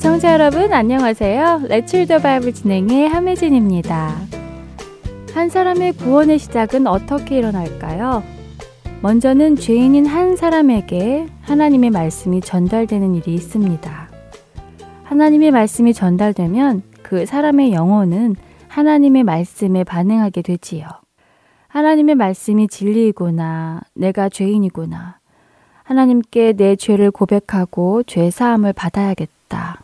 청자 여러분 안녕하세요. 레츠더 바이블 진행의 함혜진입니다. 한 사람의 구원의 시작은 어떻게 일어날까요? 먼저는 죄인인 한 사람에게 하나님의 말씀이 전달되는 일이 있습니다. 하나님의 말씀이 전달되면 그 사람의 영혼은 하나님의 말씀에 반응하게 되지요. 하나님의 말씀이 진리이구나, 내가 죄인이구나. 하나님께 내 죄를 고백하고 죄 사함을 받아야겠다.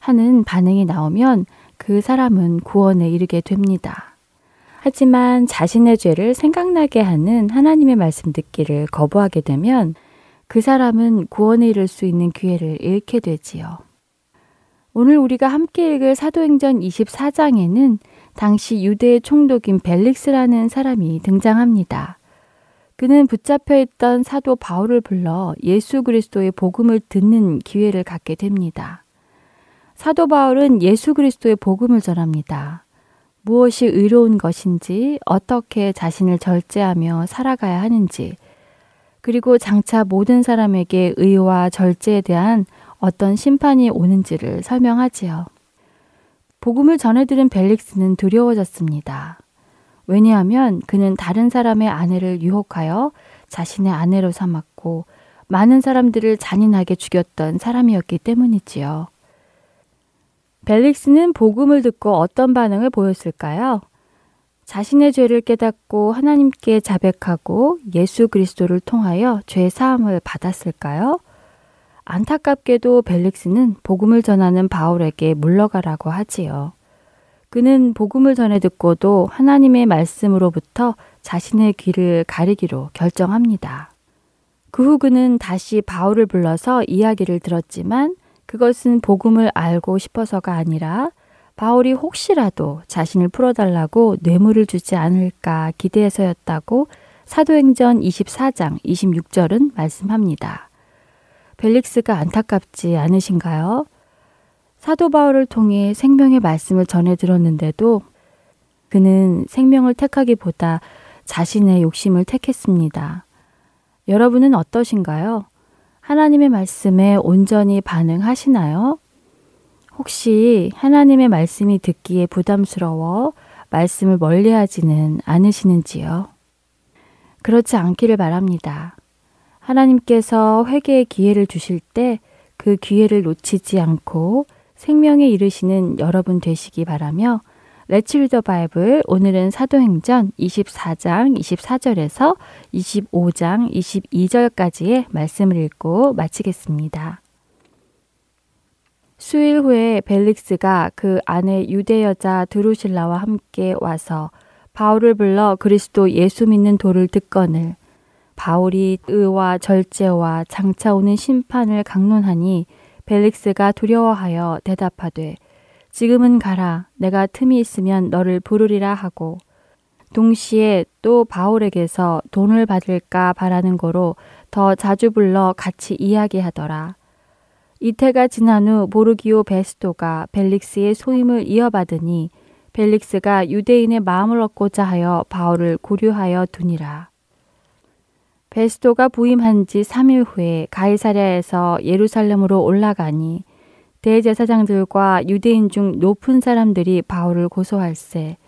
하는 반응이 나오면 그 사람은 구원에 이르게 됩니다. 하지만 자신의 죄를 생각나게 하는 하나님의 말씀 듣기를 거부하게 되면 그 사람은 구원에 이를 수 있는 기회를 잃게 되지요. 오늘 우리가 함께 읽을 사도행전 24장에는 당시 유대의 총독인 벨릭스라는 사람이 등장합니다. 그는 붙잡혀 있던 사도 바울을 불러 예수 그리스도의 복음을 듣는 기회를 갖게 됩니다. 사도 바울은 예수 그리스도의 복음을 전합니다. 무엇이 의로운 것인지, 어떻게 자신을 절제하며 살아가야 하는지, 그리고 장차 모든 사람에게 의와 절제에 대한 어떤 심판이 오는지를 설명하지요. 복음을 전해들은 벨릭스는 두려워졌습니다. 왜냐하면 그는 다른 사람의 아내를 유혹하여 자신의 아내로 삼았고 많은 사람들을 잔인하게 죽였던 사람이었기 때문이지요. 벨릭스는 복음을 듣고 어떤 반응을 보였을까요? 자신의 죄를 깨닫고 하나님께 자백하고 예수 그리스도를 통하여 죄 사함을 받았을까요? 안타깝게도 벨릭스는 복음을 전하는 바울에게 물러가라고 하지요. 그는 복음을 전해 듣고도 하나님의 말씀으로부터 자신의 귀를 가리기로 결정합니다. 그 후 그는 다시 바울을 불러서 이야기를 들었지만 그것은 복음을 알고 싶어서가 아니라 바울이 혹시라도 자신을 풀어달라고 뇌물을 주지 않을까 기대해서였다고 사도행전 24장 26절은 말씀합니다. 벨릭스가 안타깝지 않으신가요? 사도 바울을 통해 생명의 말씀을 전해 들었는데도 그는 생명을 택하기보다 자신의 욕심을 택했습니다. 여러분은 어떠신가요? 하나님의 말씀에 온전히 반응하시나요? 혹시 하나님의 말씀이 듣기에 부담스러워 말씀을 멀리 하지는 않으시는지요? 그렇지 않기를 바랍니다. 하나님께서 회개의 기회를 주실 때 그 기회를 놓치지 않고 생명에 이르시는 여러분 되시기 바라며 Let's Read the Bible 오늘은 사도행전 24장 24절에서 25장 22절까지의 말씀을 읽고 마치겠습니다. 수일 후에 벨릭스가 그 아내 유대 여자 드루실라와 함께 와서 바울을 불러 그리스도 예수 믿는 도를 듣거늘 바울이 의와 절제와 장차 오는 심판을 강론하니 벨릭스가 두려워하여 대답하되 지금은 가라. 내가 틈이 있으면 너를 부르리라 하고 동시에 또 바울에게서 돈을 받을까 바라는 거로 더 자주 불러 같이 이야기하더라. 이태가 지난 후 보르기오 베스토가 벨릭스의 소임을 이어받으니 벨릭스가 유대인의 마음을 얻고자 하여 바울을 고려하여 두니라. 베스토가 부임한 지 3일 후에 가이사랴에서 예루살렘으로 올라가니 대제사장들과 유대인 중 높은 사람들이 바울을 고소할세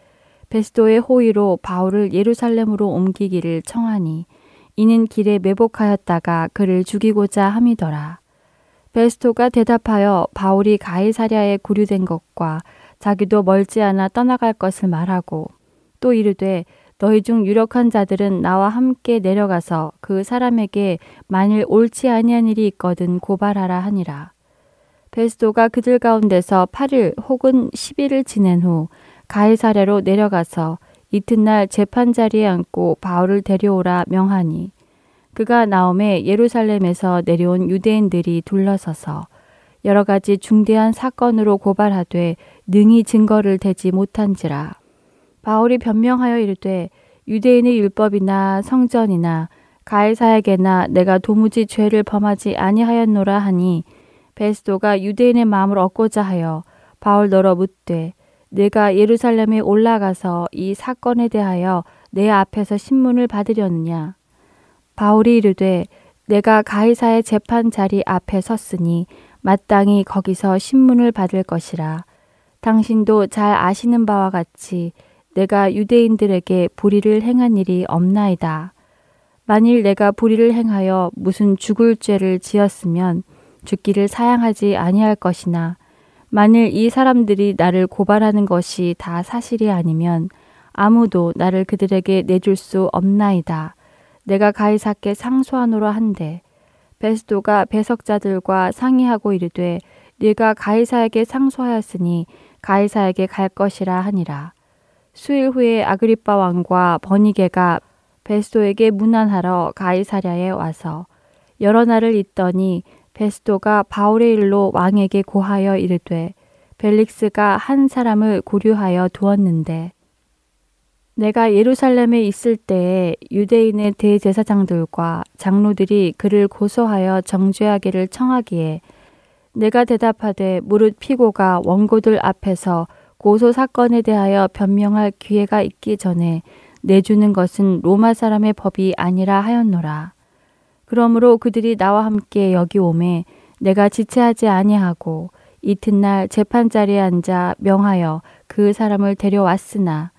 베스도의 호의로 바울을 예루살렘으로 옮기기를 청하니 이는 길에 매복하였다가 그를 죽이고자 함이더라. 베스토가 대답하여 바울이 가이사랴에 구류된 것과 자기도 멀지 않아 떠나갈 것을 말하고 또 이르되 너희 중 유력한 자들은 나와 함께 내려가서 그 사람에게 만일 옳지 아니한 일이 있거든 고발하라 하니라. 베스도가 그들 가운데서 8일 혹은 10일을 지낸 후 가이사랴로 내려가서 이튿날 재판 자리에 앉고 바울을 데려오라 명하니 그가 나옴에 예루살렘에서 내려온 유대인들이 둘러서서 여러 가지 중대한 사건으로 고발하되 능히 증거를 대지 못한지라 바울이 변명하여 이르되 유대인의 율법이나 성전이나 가이사에게나 내가 도무지 죄를 범하지 아니하였노라 하니 베스도가 유대인의 마음을 얻고자 하여 바울 너러 묻되 내가 예루살렘에 올라가서 이 사건에 대하여 내 앞에서 신문을 받으려느냐? 바울이 이르되 내가 가이사의 재판 자리 앞에 섰으니 마땅히 거기서 신문을 받을 것이라. 당신도 잘 아시는 바와 같이 내가 유대인들에게 불의를 행한 일이 없나이다. 만일 내가 불의를 행하여 무슨 죽을 죄를 지었으면 죽기를 사양하지 아니할 것이나 만일 이 사람들이 나를 고발하는 것이 다 사실이 아니면 아무도 나를 그들에게 내줄 수 없나이다. 내가 가이사께 상소하노라 한데 베스도가 배석자들과 상의하고 이르되 네가 가이사에게 상소하였으니 가이사에게 갈 것이라 하니라. 수일 후에 아그리빠 왕과 버니게가 베스도에게 문안하러 가이사랴에 와서 여러 날을 있더니 베스도가 바울의 일로 왕에게 고하여 이르되 벨릭스가 한 사람을 고류하여 두었는데 내가 예루살렘에 있을 때에 유대인의 대제사장들과 장로들이 그를 고소하여 정죄하기를 청하기에 내가 대답하되 무릇 피고가 원고들 앞에서 고소 사건에 대하여 변명할 기회가 있기 전에 내주는 것은 로마 사람의 법이 아니라 하였노라. 그러므로 그들이 나와 함께 여기 오매 내가 지체하지 아니하고 이튿날 재판자리에 앉아 명하여 그 사람을 데려왔으나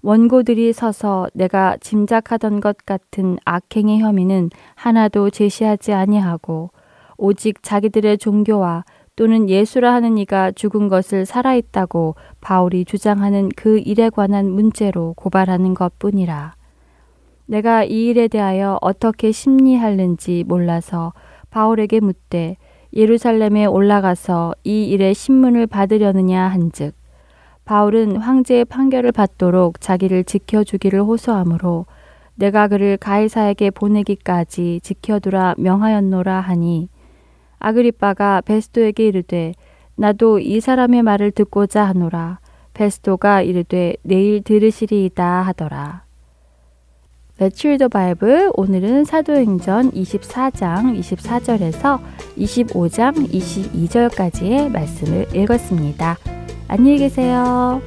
원고들이 서서 내가 짐작하던 것 같은 악행의 혐의는 하나도 제시하지 아니하고 오직 자기들의 종교와 또는 예수라 하는 이가 죽은 것을 살아있다고 바울이 주장하는 그 일에 관한 문제로 고발하는 것 뿐이라. 내가 이 일에 대하여 어떻게 심리할는지 몰라서 바울에게 묻되 예루살렘에 올라가서 이 일의 신문을 받으려느냐 한즉 바울은 황제의 판결을 받도록 자기를 지켜주기를 호소하므로 내가 그를 가이사에게 보내기까지 지켜두라 명하였노라 하니 아그리빠가 베스도에게 이르되 나도 이 사람의 말을 듣고자 하노라 베스도가 이르되 내일 들으시리이다 하더라. 매출더 바이블 오늘은 사도행전 24장 24절에서 25장 22절까지의 말씀을 읽었습니다. 안녕히 계세요.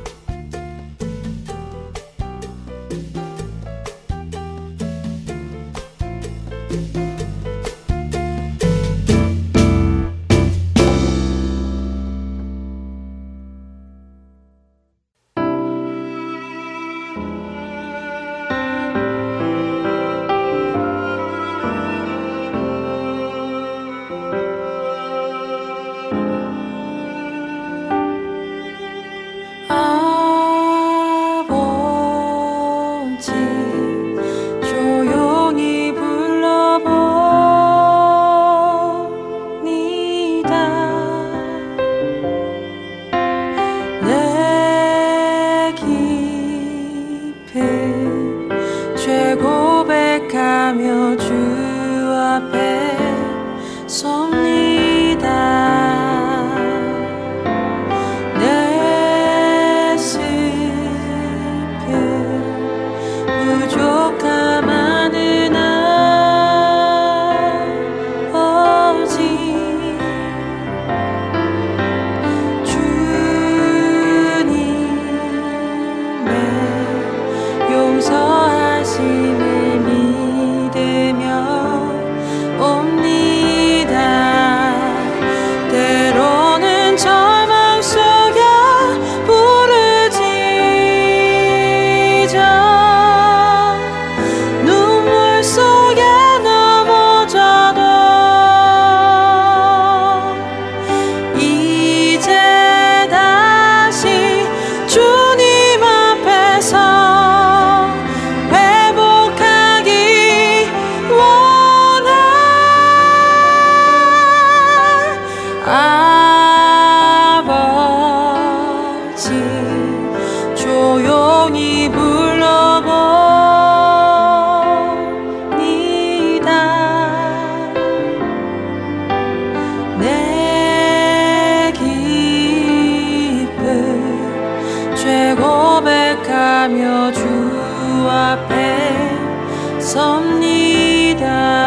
앞에 섭니다.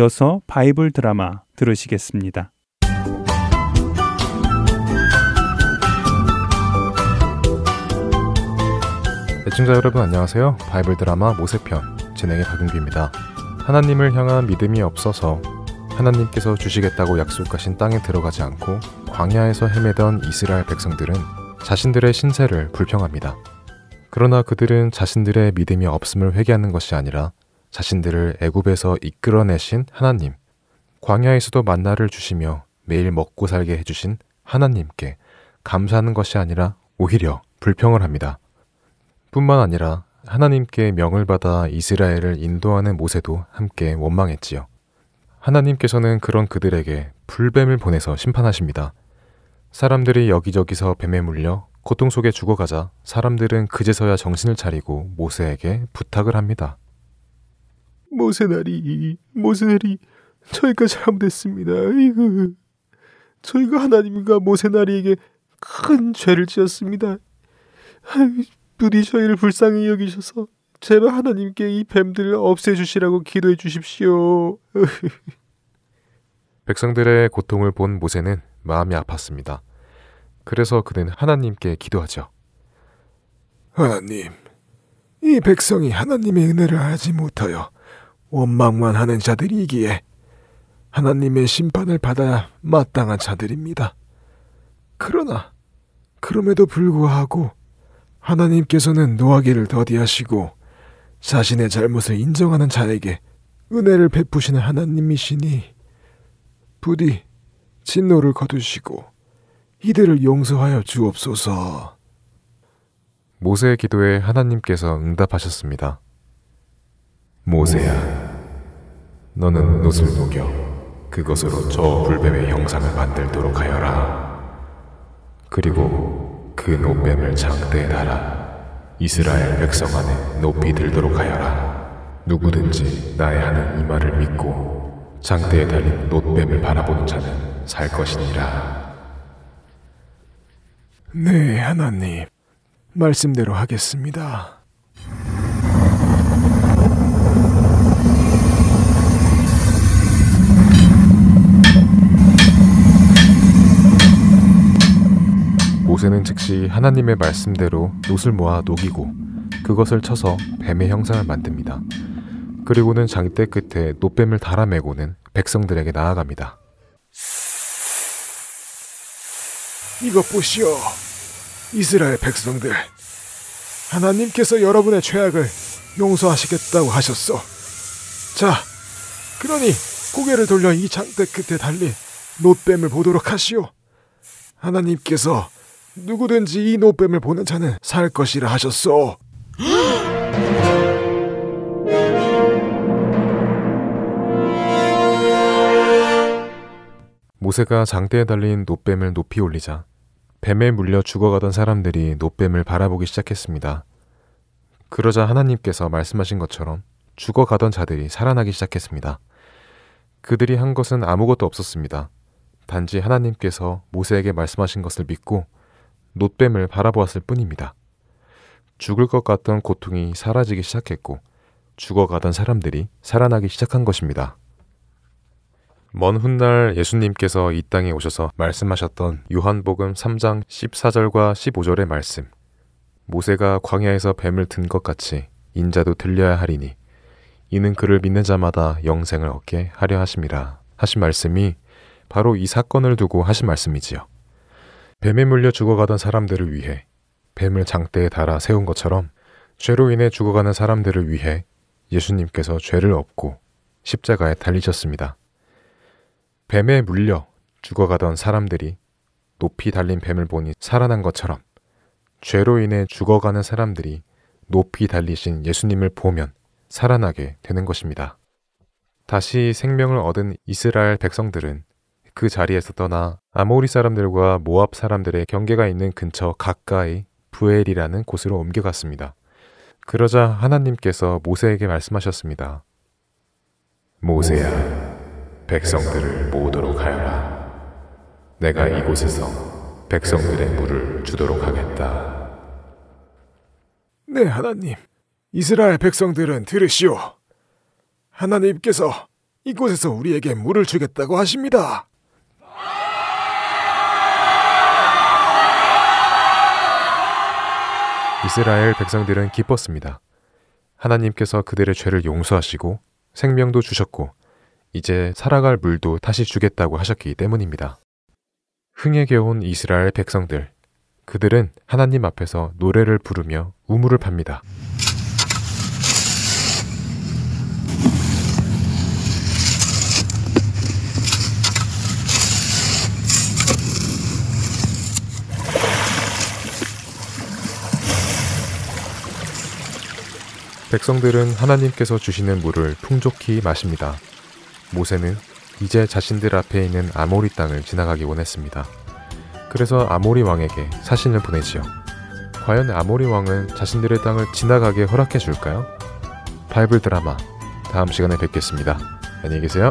이어서 바이블 드라마 들으시겠습니다. 애청자 여러분 안녕하세요. 바이블 드라마 모세편 진행의 박윤규입니다. 하나님을 향한 믿음이 없어서 하나님께서 주시겠다고 약속하신 땅에 들어가지 않고 광야에서 헤매던 이스라엘 백성들은 자신들의 신세를 불평합니다. 그러나 그들은 자신들의 믿음이 없음을 회개하는 것이 아니라 자신들을 애굽에서 이끌어내신 하나님, 광야에서도 만나를 주시며 매일 먹고 살게 해주신 하나님께 감사하는 것이 아니라 오히려 불평을 합니다. 뿐만 아니라 하나님께 명을 받아 이스라엘을 인도하는 모세도 함께 원망했지요. 하나님께서는 그런 그들에게 불뱀을 보내서 심판하십니다. 사람들이 여기저기서 뱀에 물려 고통 속에 죽어가자 사람들은 그제서야 정신을 차리고 모세에게 부탁을 합니다. 모세나리, 모세나리, 저희가 잘못했습니다. 이거 저희가 하나님과 모세나리에게 큰 죄를 지었습니다. 부디 저희를 불쌍히 여기셔서 제발 하나님께 이 뱀들을 없애주시라고 기도해 주십시오. 백성들의 고통을 본 모세는 마음이 아팠습니다. 그래서 그는 하나님께 기도하죠. 하나님, 이 백성이 하나님의 은혜를 알지 못하여 원망만 하는 자들이기에 하나님의 심판을 받아야 마땅한 자들입니다. 그러나 그럼에도 불구하고 하나님께서는 노하기를 더디하시고 자신의 잘못을 인정하는 자에게 은혜를 베푸시는 하나님이시니 부디 진노를 거두시고 이들을 용서하여 주옵소서. 모세의 기도에 하나님께서 응답하셨습니다. 모세야, 너는 놋을 녹여 그것으로 저 불뱀의 형상을 만들도록 하여라. 그리고 그 놋뱀을 장대에 달아 이스라엘 백성 안에 높이 들도록 하여라. 누구든지 나의 하는 이 말을 믿고 장대에 달린 놋뱀을 바라보는 자는 살 것이니라. 네, 하나님. 말씀대로 하겠습니다. 모세는 즉시 하나님의 말씀대로 놋을 모아 녹이고 그것을 쳐서 뱀의 형상을 만듭니다. 그리고는 장대 끝에 놋뱀을 달아매고는 백성들에게 나아갑니다. 이것 보시오. 이스라엘 백성들. 하나님께서 여러분의 죄악을 용서하시겠다고 하셨소. 자, 그러니 고개를 돌려 이 장대 끝에 달린 놋뱀을 보도록 하시오. 하나님께서 누구든지 이 노뱀을 보는 자는 살 것이라 하셨소. 모세가 장대에 달린 노뱀을 높이 올리자 뱀에 물려 죽어가던 사람들이 노뱀을 바라보기 시작했습니다. 그러자 하나님께서 말씀하신 것처럼 죽어가던 자들이 살아나기 시작했습니다. 그들이 한 것은 아무것도 없었습니다. 단지 하나님께서 모세에게 말씀하신 것을 믿고 노뱀을 바라보았을 뿐입니다. 죽을 것 같던 고통이 사라지기 시작했고 죽어가던 사람들이 살아나기 시작한 것입니다. 먼 훗날 예수님께서 이 땅에 오셔서 말씀하셨던 요한복음 3장 14절과 15절의 말씀. 모세가 광야에서 뱀을 든 것 같이 인자도 들려야 하리니 이는 그를 믿는 자마다 영생을 얻게 하려 하심이라 하신 말씀이 바로 이 사건을 두고 하신 말씀이지요. 뱀에 물려 죽어가던 사람들을 위해 뱀을 장대에 달아 세운 것처럼 죄로 인해 죽어가는 사람들을 위해 예수님께서 죄를 업고 십자가에 달리셨습니다. 뱀에 물려 죽어가던 사람들이 높이 달린 뱀을 보니 살아난 것처럼 죄로 인해 죽어가는 사람들이 높이 달리신 예수님을 보면 살아나게 되는 것입니다. 다시 생명을 얻은 이스라엘 백성들은 그 자리에서 떠나 아모리 사람들과 모압 사람들의 경계가 있는 근처 가까이 부엘이라는 곳으로 옮겨갔습니다. 그러자 하나님께서 모세에게 말씀하셨습니다. 모세야, 백성들을 모으도록 하여라. 내가 이곳에서 백성들의 물을 주도록 하겠다. 네, 하나님. 이스라엘 백성들은 들으시오. 하나님께서 이곳에서 우리에게 물을 주겠다고 하십니다. 이스라엘 백성들은 기뻤습니다. 하나님께서 그들의 죄를 용서하시고 생명도 주셨고 이제 살아갈 물도 다시 주겠다고 하셨기 때문입니다. 흥에 겨운 이스라엘 백성들. 그들은 하나님 앞에서 노래를 부르며 우물을 팝니다. 백성들은 하나님께서 주시는 물을 풍족히 마십니다. 모세는 이제 자신들 앞에 있는 아모리 땅을 지나가기 원했습니다. 그래서 아모리 왕에게 사신을 보내지요. 과연 아모리 왕은 자신들의 땅을 지나가게 허락해 줄까요? 바이블 드라마 다음 시간에 뵙겠습니다. 안녕히 계세요.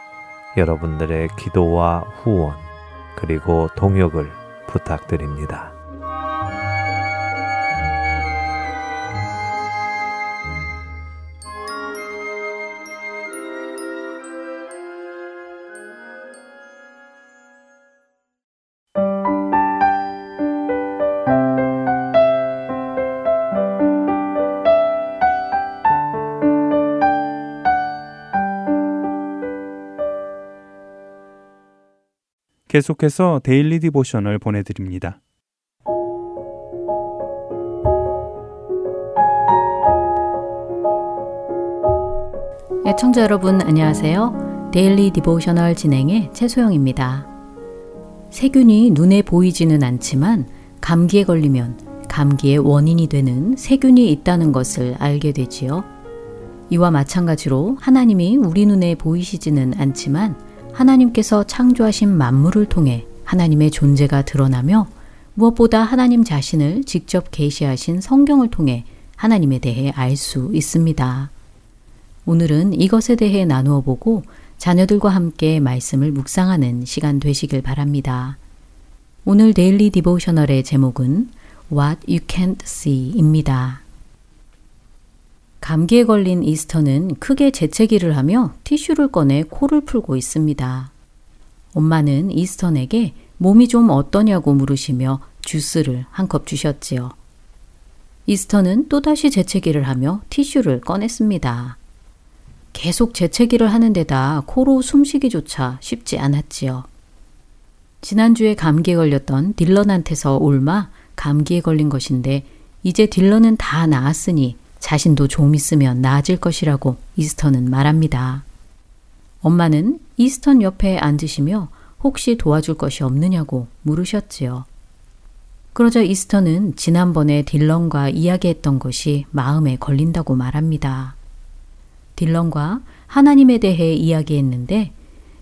여러분들의 기도와 후원 그리고 동역을 부탁드립니다. 계속해서 Daily Devotional 보내드립니다. 애청자 여러분 안녕하세요. Daily Devotional 진행의 최소영입니다. 세균이 눈에 보이지는 않지만 감기에 걸리면 감기의 원인이 되는 세균이 있다는 것을 알게 되지요. 이와 마찬가지로 하나님이 우리 눈에 보이시지는 않지만 하나님께서 창조하신 만물을 통해 하나님의 존재가 드러나며 무엇보다 하나님 자신을 직접 계시하신 성경을 통해 하나님에 대해 알 수 있습니다. 오늘은 이것에 대해 나누어 보고 자녀들과 함께 말씀을 묵상하는 시간 되시길 바랍니다. 오늘 Daily Devotional의 제목은 What You Can't See입니다. 감기에 걸린 이스터는 크게 재채기를 하며 티슈를 꺼내 코를 풀고 있습니다. 엄마는 이스턴에게 몸이 좀 어떠냐고 물으시며 주스를 한 컵 주셨지요. 이스턴은 또다시 재채기를 하며 티슈를 꺼냈습니다. 계속 재채기를 하는 데다 코로 숨쉬기조차 쉽지 않았지요. 지난주에 감기에 걸렸던 딜런한테서 올마 감기에 걸린 것인데 이제 딜런은 다 나았으니 자신도 좀 있으면 나아질 것이라고 이스턴은 말합니다. 엄마는 이스턴 옆에 앉으시며 혹시 도와줄 것이 없느냐고 물으셨지요. 그러자 이스턴은 지난번에 딜런과 이야기했던 것이 마음에 걸린다고 말합니다. 딜런과 하나님에 대해 이야기했는데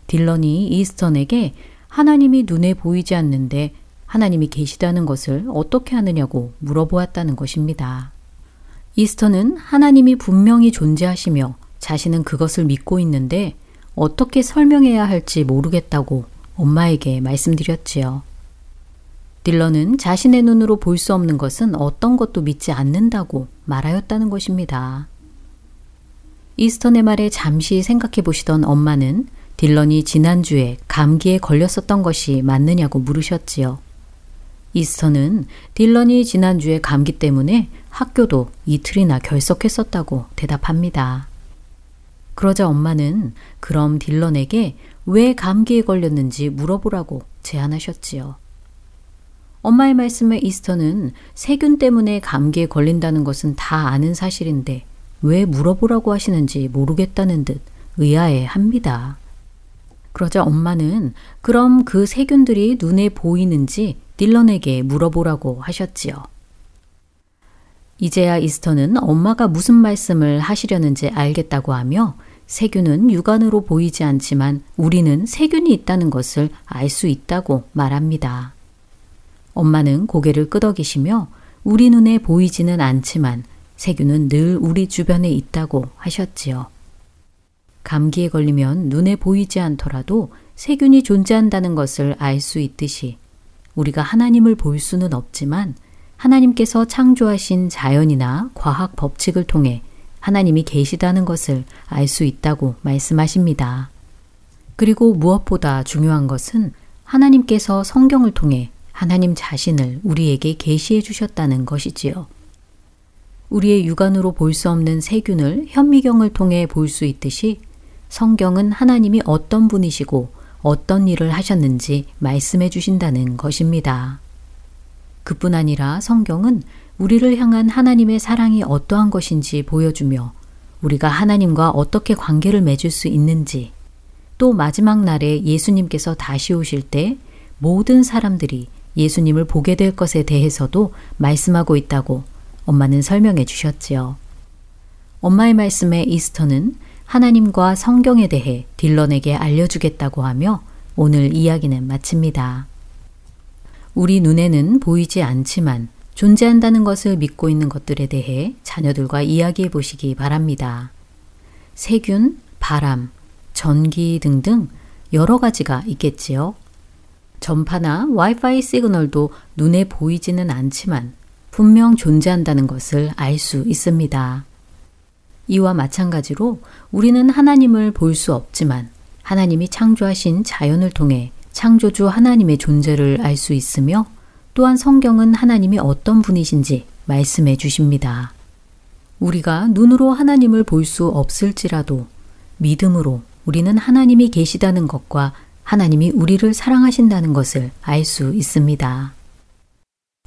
딜런이 이스턴에게 하나님이 눈에 보이지 않는데 하나님이 계시다는 것을 어떻게 하느냐고 물어보았다는 것입니다. 이스터는 하나님이 분명히 존재하시며 자신은 그것을 믿고 있는데 어떻게 설명해야 할지 모르겠다고 엄마에게 말씀드렸지요. 딜런은 자신의 눈으로 볼 수 없는 것은 어떤 것도 믿지 않는다고 말하였다는 것입니다. 이스턴의 말에 잠시 생각해 보시던 엄마는 딜런이 지난주에 감기에 걸렸었던 것이 맞느냐고 물으셨지요. 이스턴은 딜런이 지난주에 감기 때문에 학교도 이틀이나 결석했었다고 대답합니다. 그러자 엄마는 그럼 딜런에게 왜 감기에 걸렸는지 물어보라고 제안하셨지요. 엄마의 말씀에 이스터는 세균 때문에 감기에 걸린다는 것은 다 아는 사실인데 왜 물어보라고 하시는지 모르겠다는 듯 의아해 합니다. 그러자 엄마는 그럼 그 세균들이 눈에 보이는지 딜런에게 물어보라고 하셨지요. 이제야 이스터는 엄마가 무슨 말씀을 하시려는지 알겠다고 하며 세균은 육안으로 보이지 않지만 우리는 세균이 있다는 것을 알 수 있다고 말합니다. 엄마는 고개를 끄덕이시며 우리 눈에 보이지는 않지만 세균은 늘 우리 주변에 있다고 하셨지요. 감기에 걸리면 눈에 보이지 않더라도 세균이 존재한다는 것을 알 수 있듯이 우리가 하나님을 볼 수는 없지만 하나님께서 창조하신 자연이나 과학 법칙을 통해 하나님이 계시다는 것을 알 수 있다고 말씀하십니다. 그리고 무엇보다 중요한 것은 하나님께서 성경을 통해 하나님 자신을 우리에게 계시해 주셨다는 것이지요. 우리의 육안으로 볼 수 없는 세균을 현미경을 통해 볼 수 있듯이 성경은 하나님이 어떤 분이시고 어떤 일을 하셨는지 말씀해 주신다는 것입니다. 그뿐 아니라 성경은 우리를 향한 하나님의 사랑이 어떠한 것인지 보여주며 우리가 하나님과 어떻게 관계를 맺을 수 있는지 또 마지막 날에 예수님께서 다시 오실 때 모든 사람들이 예수님을 보게 될 것에 대해서도 말씀하고 있다고 엄마는 설명해 주셨지요. 엄마의 말씀에 이스터는 하나님과 성경에 대해 딜런에게 알려주겠다고 하며 오늘 이야기는 마칩니다. 우리 눈에는 보이지 않지만 존재한다는 것을 믿고 있는 것들에 대해 자녀들과 이야기해 보시기 바랍니다. 세균, 바람, 전기 등등 여러 가지가 있겠지요. 전파나 와이파이 시그널도 눈에 보이지는 않지만 분명 존재한다는 것을 알 수 있습니다. 이와 마찬가지로 우리는 하나님을 볼 수 없지만 하나님이 창조하신 자연을 통해 창조주 하나님의 존재를 알 수 있으며 또한 성경은 하나님이 어떤 분이신지 말씀해 주십니다. 우리가 눈으로 하나님을 볼 수 없을지라도 믿음으로 우리는 하나님이 계시다는 것과 하나님이 우리를 사랑하신다는 것을 알 수 있습니다.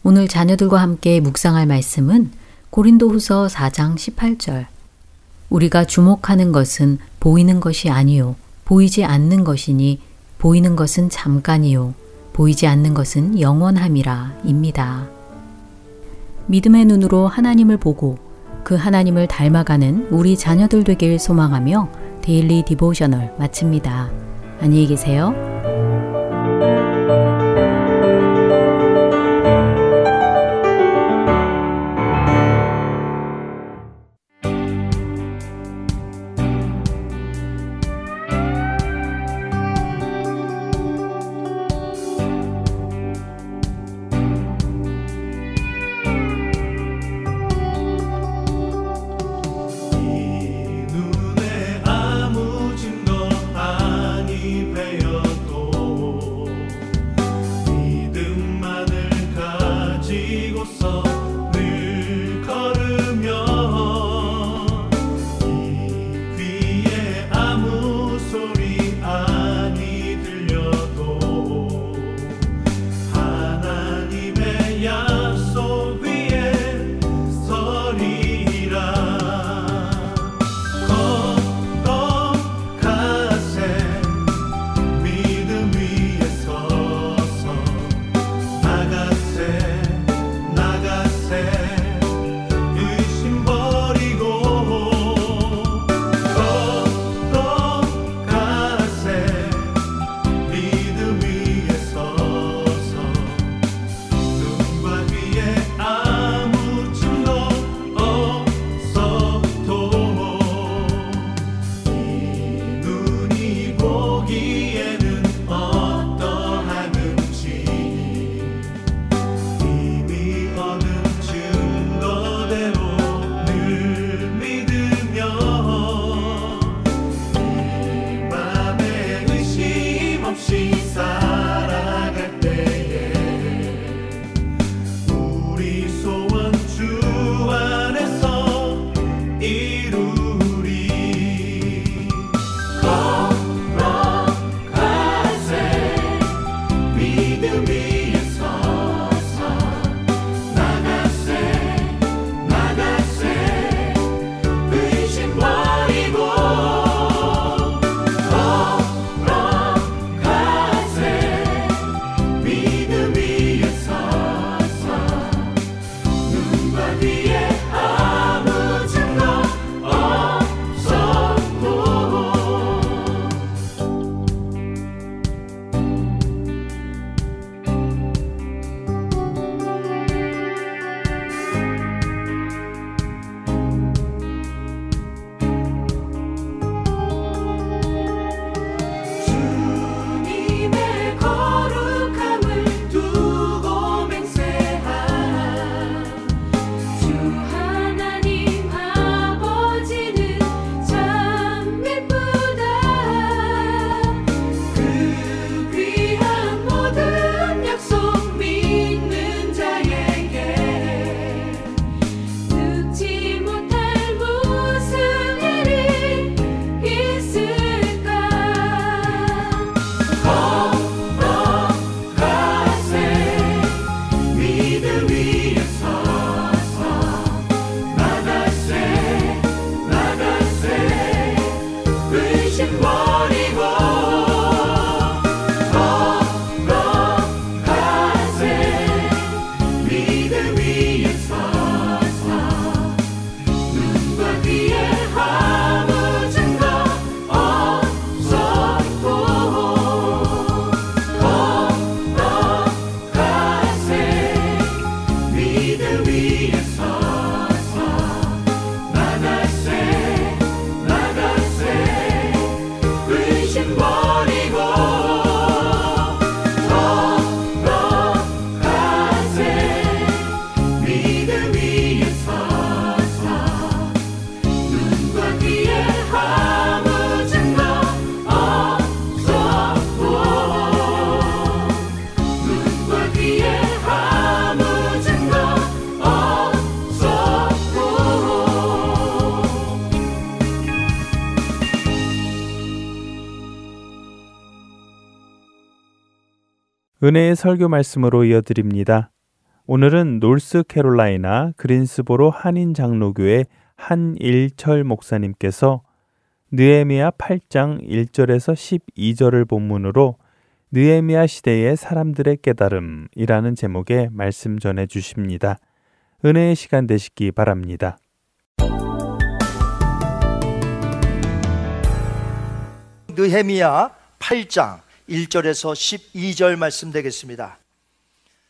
오늘 자녀들과 함께 묵상할 말씀은 고린도 후서 4장 18절. 우리가 주목하는 것은 보이는 것이 아니요. 보이지 않는 것이니 보이는 것은 잠깐이요. 보이지 않는 것은 영원함이라 입니다. 믿음의 눈으로 하나님을 보고 그 하나님을 닮아가는 우리 자녀들 되길 소망하며 데일리 디보셔널 마칩니다. 안녕히 계세요. 은혜의 설교 말씀으로 이어드립니다. 오늘은 노스캐롤라이나 그린스보로 한인 장로교회 한일철 목사님께서 느에미야 8장 1절에서 12절을 본문으로 느에미야 시대의 사람들의 깨달음이라는 제목의 말씀 전해 주십니다. 은혜의 시간 되시기 바랍니다. 느헤미야 8장 1절에서 12절 말씀 되겠습니다.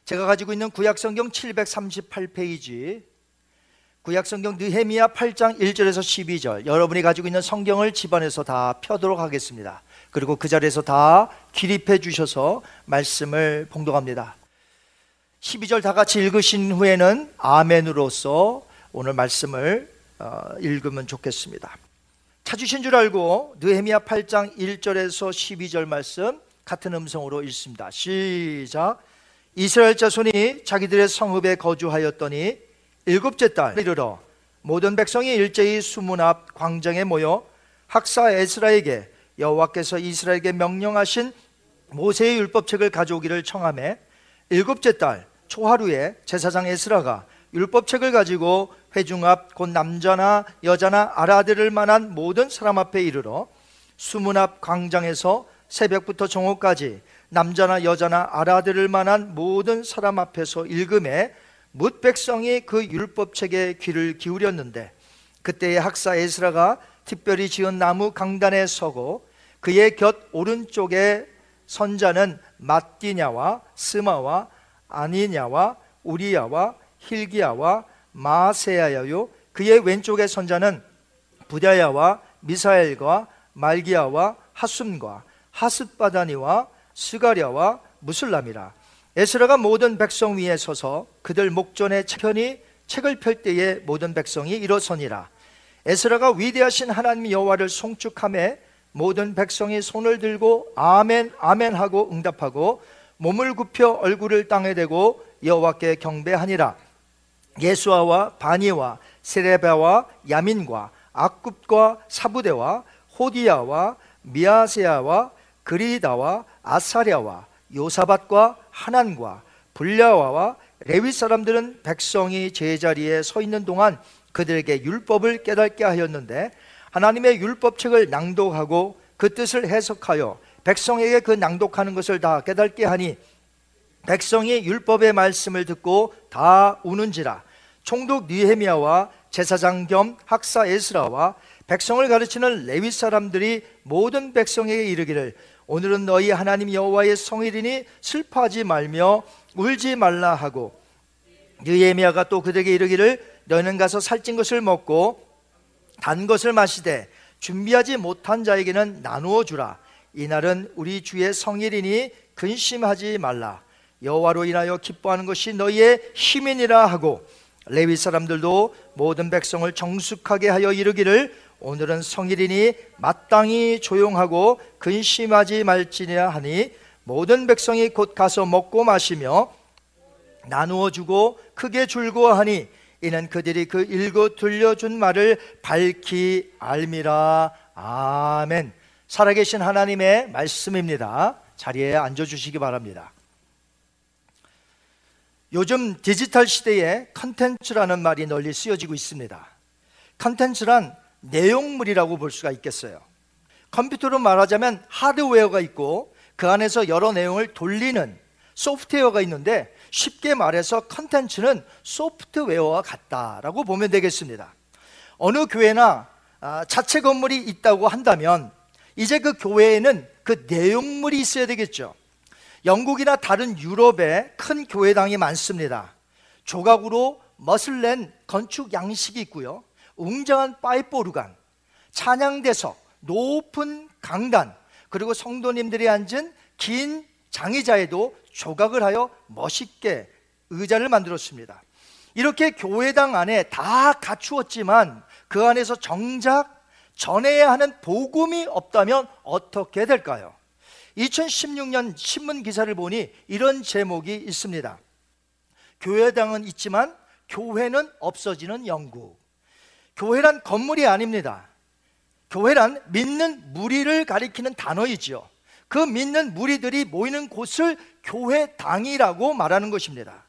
제가 가지고 있는 구약성경 738페이지 구약성경 느헤미야 8장 1절에서 12절 여러분이 가지고 있는 성경을 집안에서 다 펴도록 하겠습니다. 그리고 그 자리에서 다 기립해 주셔서 말씀을 봉독합니다. 12절 다 같이 읽으신 후에는 아멘으로서 오늘 말씀을 어, 읽으면 좋겠습니다. 찾으신 줄 알고 느헤미야 8장 1절에서 12절 말씀 같은 음성으로 읽습니다. 시작. 이스라엘 자손이 자기들의 성읍에 거주하였더니 일곱째 달 이르러 모든 백성이 일제히 수문 앞 광장에 모여 학사 에스라에게 여호와께서 이스라엘에게 명령하신 모세의 율법책을 가져오기를 청함에 일곱째 달 초하루에 제사장 에스라가 율법책을 가지고 회중 앞 곧 남자나 여자나 알아들을 만한 모든 사람 앞에 이르러 수문 앞 광장에서 새벽부터 정오까지 남자나 여자나 알아들을 만한 모든 사람 앞에서 읽음에 뭇 백성이 그 율법책에 귀를 기울였는데 그때의 학사 에스라가 특별히 지은 나무 강단에 서고 그의 곁 오른쪽에 선자는 마띠냐와 스마와 아니냐와 우리야와 힐기야와 마세야요. 그의 왼쪽에 선자는 부다야와 미사엘과 말기야와 하숨과 하스바다니와 스가랴와 무슬람이라. 에스라가 모든 백성 위에 서서 그들 목전에 편히 책을 펼 때에 모든 백성이 일어서니라. 에스라가 위대하신 하나님 여호와를 송축함에 모든 백성이 손을 들고 아멘 아멘 하고 응답하고 몸을 굽혀 얼굴을 땅에 대고 여호와께 경배하니라. 예수아와 바니와 세레바와 야민과 악굽과 사부대와 호디야와 미아세야와 그리다와 아사랴와 요사밭과 하난과 불야와와 레위 사람들은 백성이 제자리에 서 있는 동안 그들에게 율법을 깨닫게 하였는데 하나님의 율법책을 낭독하고 그 뜻을 해석하여 백성에게 그 낭독하는 것을 다 깨닫게 하니 백성이 율법의 말씀을 듣고 다 우는지라 총독 니헤미야와 제사장 겸 학사 에스라와 백성을 가르치는 레위 사람들이 모든 백성에게 이르기를 오늘은 너희 하나님 여호와의 성일이니 슬퍼하지 말며 울지 말라 하고 느헤미야가 또 그들에게 이르기를 너희는 가서 살찐 것을 먹고 단 것을 마시되 준비하지 못한 자에게는 나누어 주라. 이날은 우리 주의 성일이니 근심하지 말라. 여호와로 인하여 기뻐하는 것이 너희의 힘이니라 하고 레위 사람들도 모든 백성을 정숙하게 하여 이르기를 오늘은 성일이니 마땅히 조용하고 근심하지 말지니라 하니 모든 백성이 곧 가서 먹고 마시며 나누어 주고 크게 즐거워하니 이는 그들이 그 읽어 들려준 말을 밝히 알미라. 아멘. 살아계신 하나님의 말씀입니다. 자리에 앉아 주시기 바랍니다. 요즘 디지털 시대에 컨텐츠라는 말이 널리 쓰여지고 있습니다. 컨텐츠란 내용물이라고 볼 수가 있겠어요. 컴퓨터로 말하자면 하드웨어가 있고 그 안에서 여러 내용을 돌리는 소프트웨어가 있는데 쉽게 말해서 컨텐츠는 소프트웨어와 같다라고 보면 되겠습니다. 어느 교회나 아, 자체 건물이 있다고 한다면 이제 그 교회에는 그 내용물이 있어야 되겠죠. 영국이나 다른 유럽에 큰 교회당이 많습니다. 조각으로 멋을 낸 건축 양식이 있고요. 웅장한 파이프 오르간, 찬양대석, 높은 강단, 그리고 성도님들이 앉은 긴 장의자에도 조각을 하여 멋있게 의자를 만들었습니다. 이렇게 교회당 안에 다 갖추었지만 그 안에서 정작 전해야 하는 복음이 없다면 어떻게 될까요? 2016년 신문 기사를 보니 이런 제목이 있습니다. 교회당은 있지만 교회는 없어지는 영국. 교회란 건물이 아닙니다. 교회란 믿는 무리를 가리키는 단어이지요. 그 믿는 무리들이 모이는 곳을 교회당이라고 말하는 것입니다.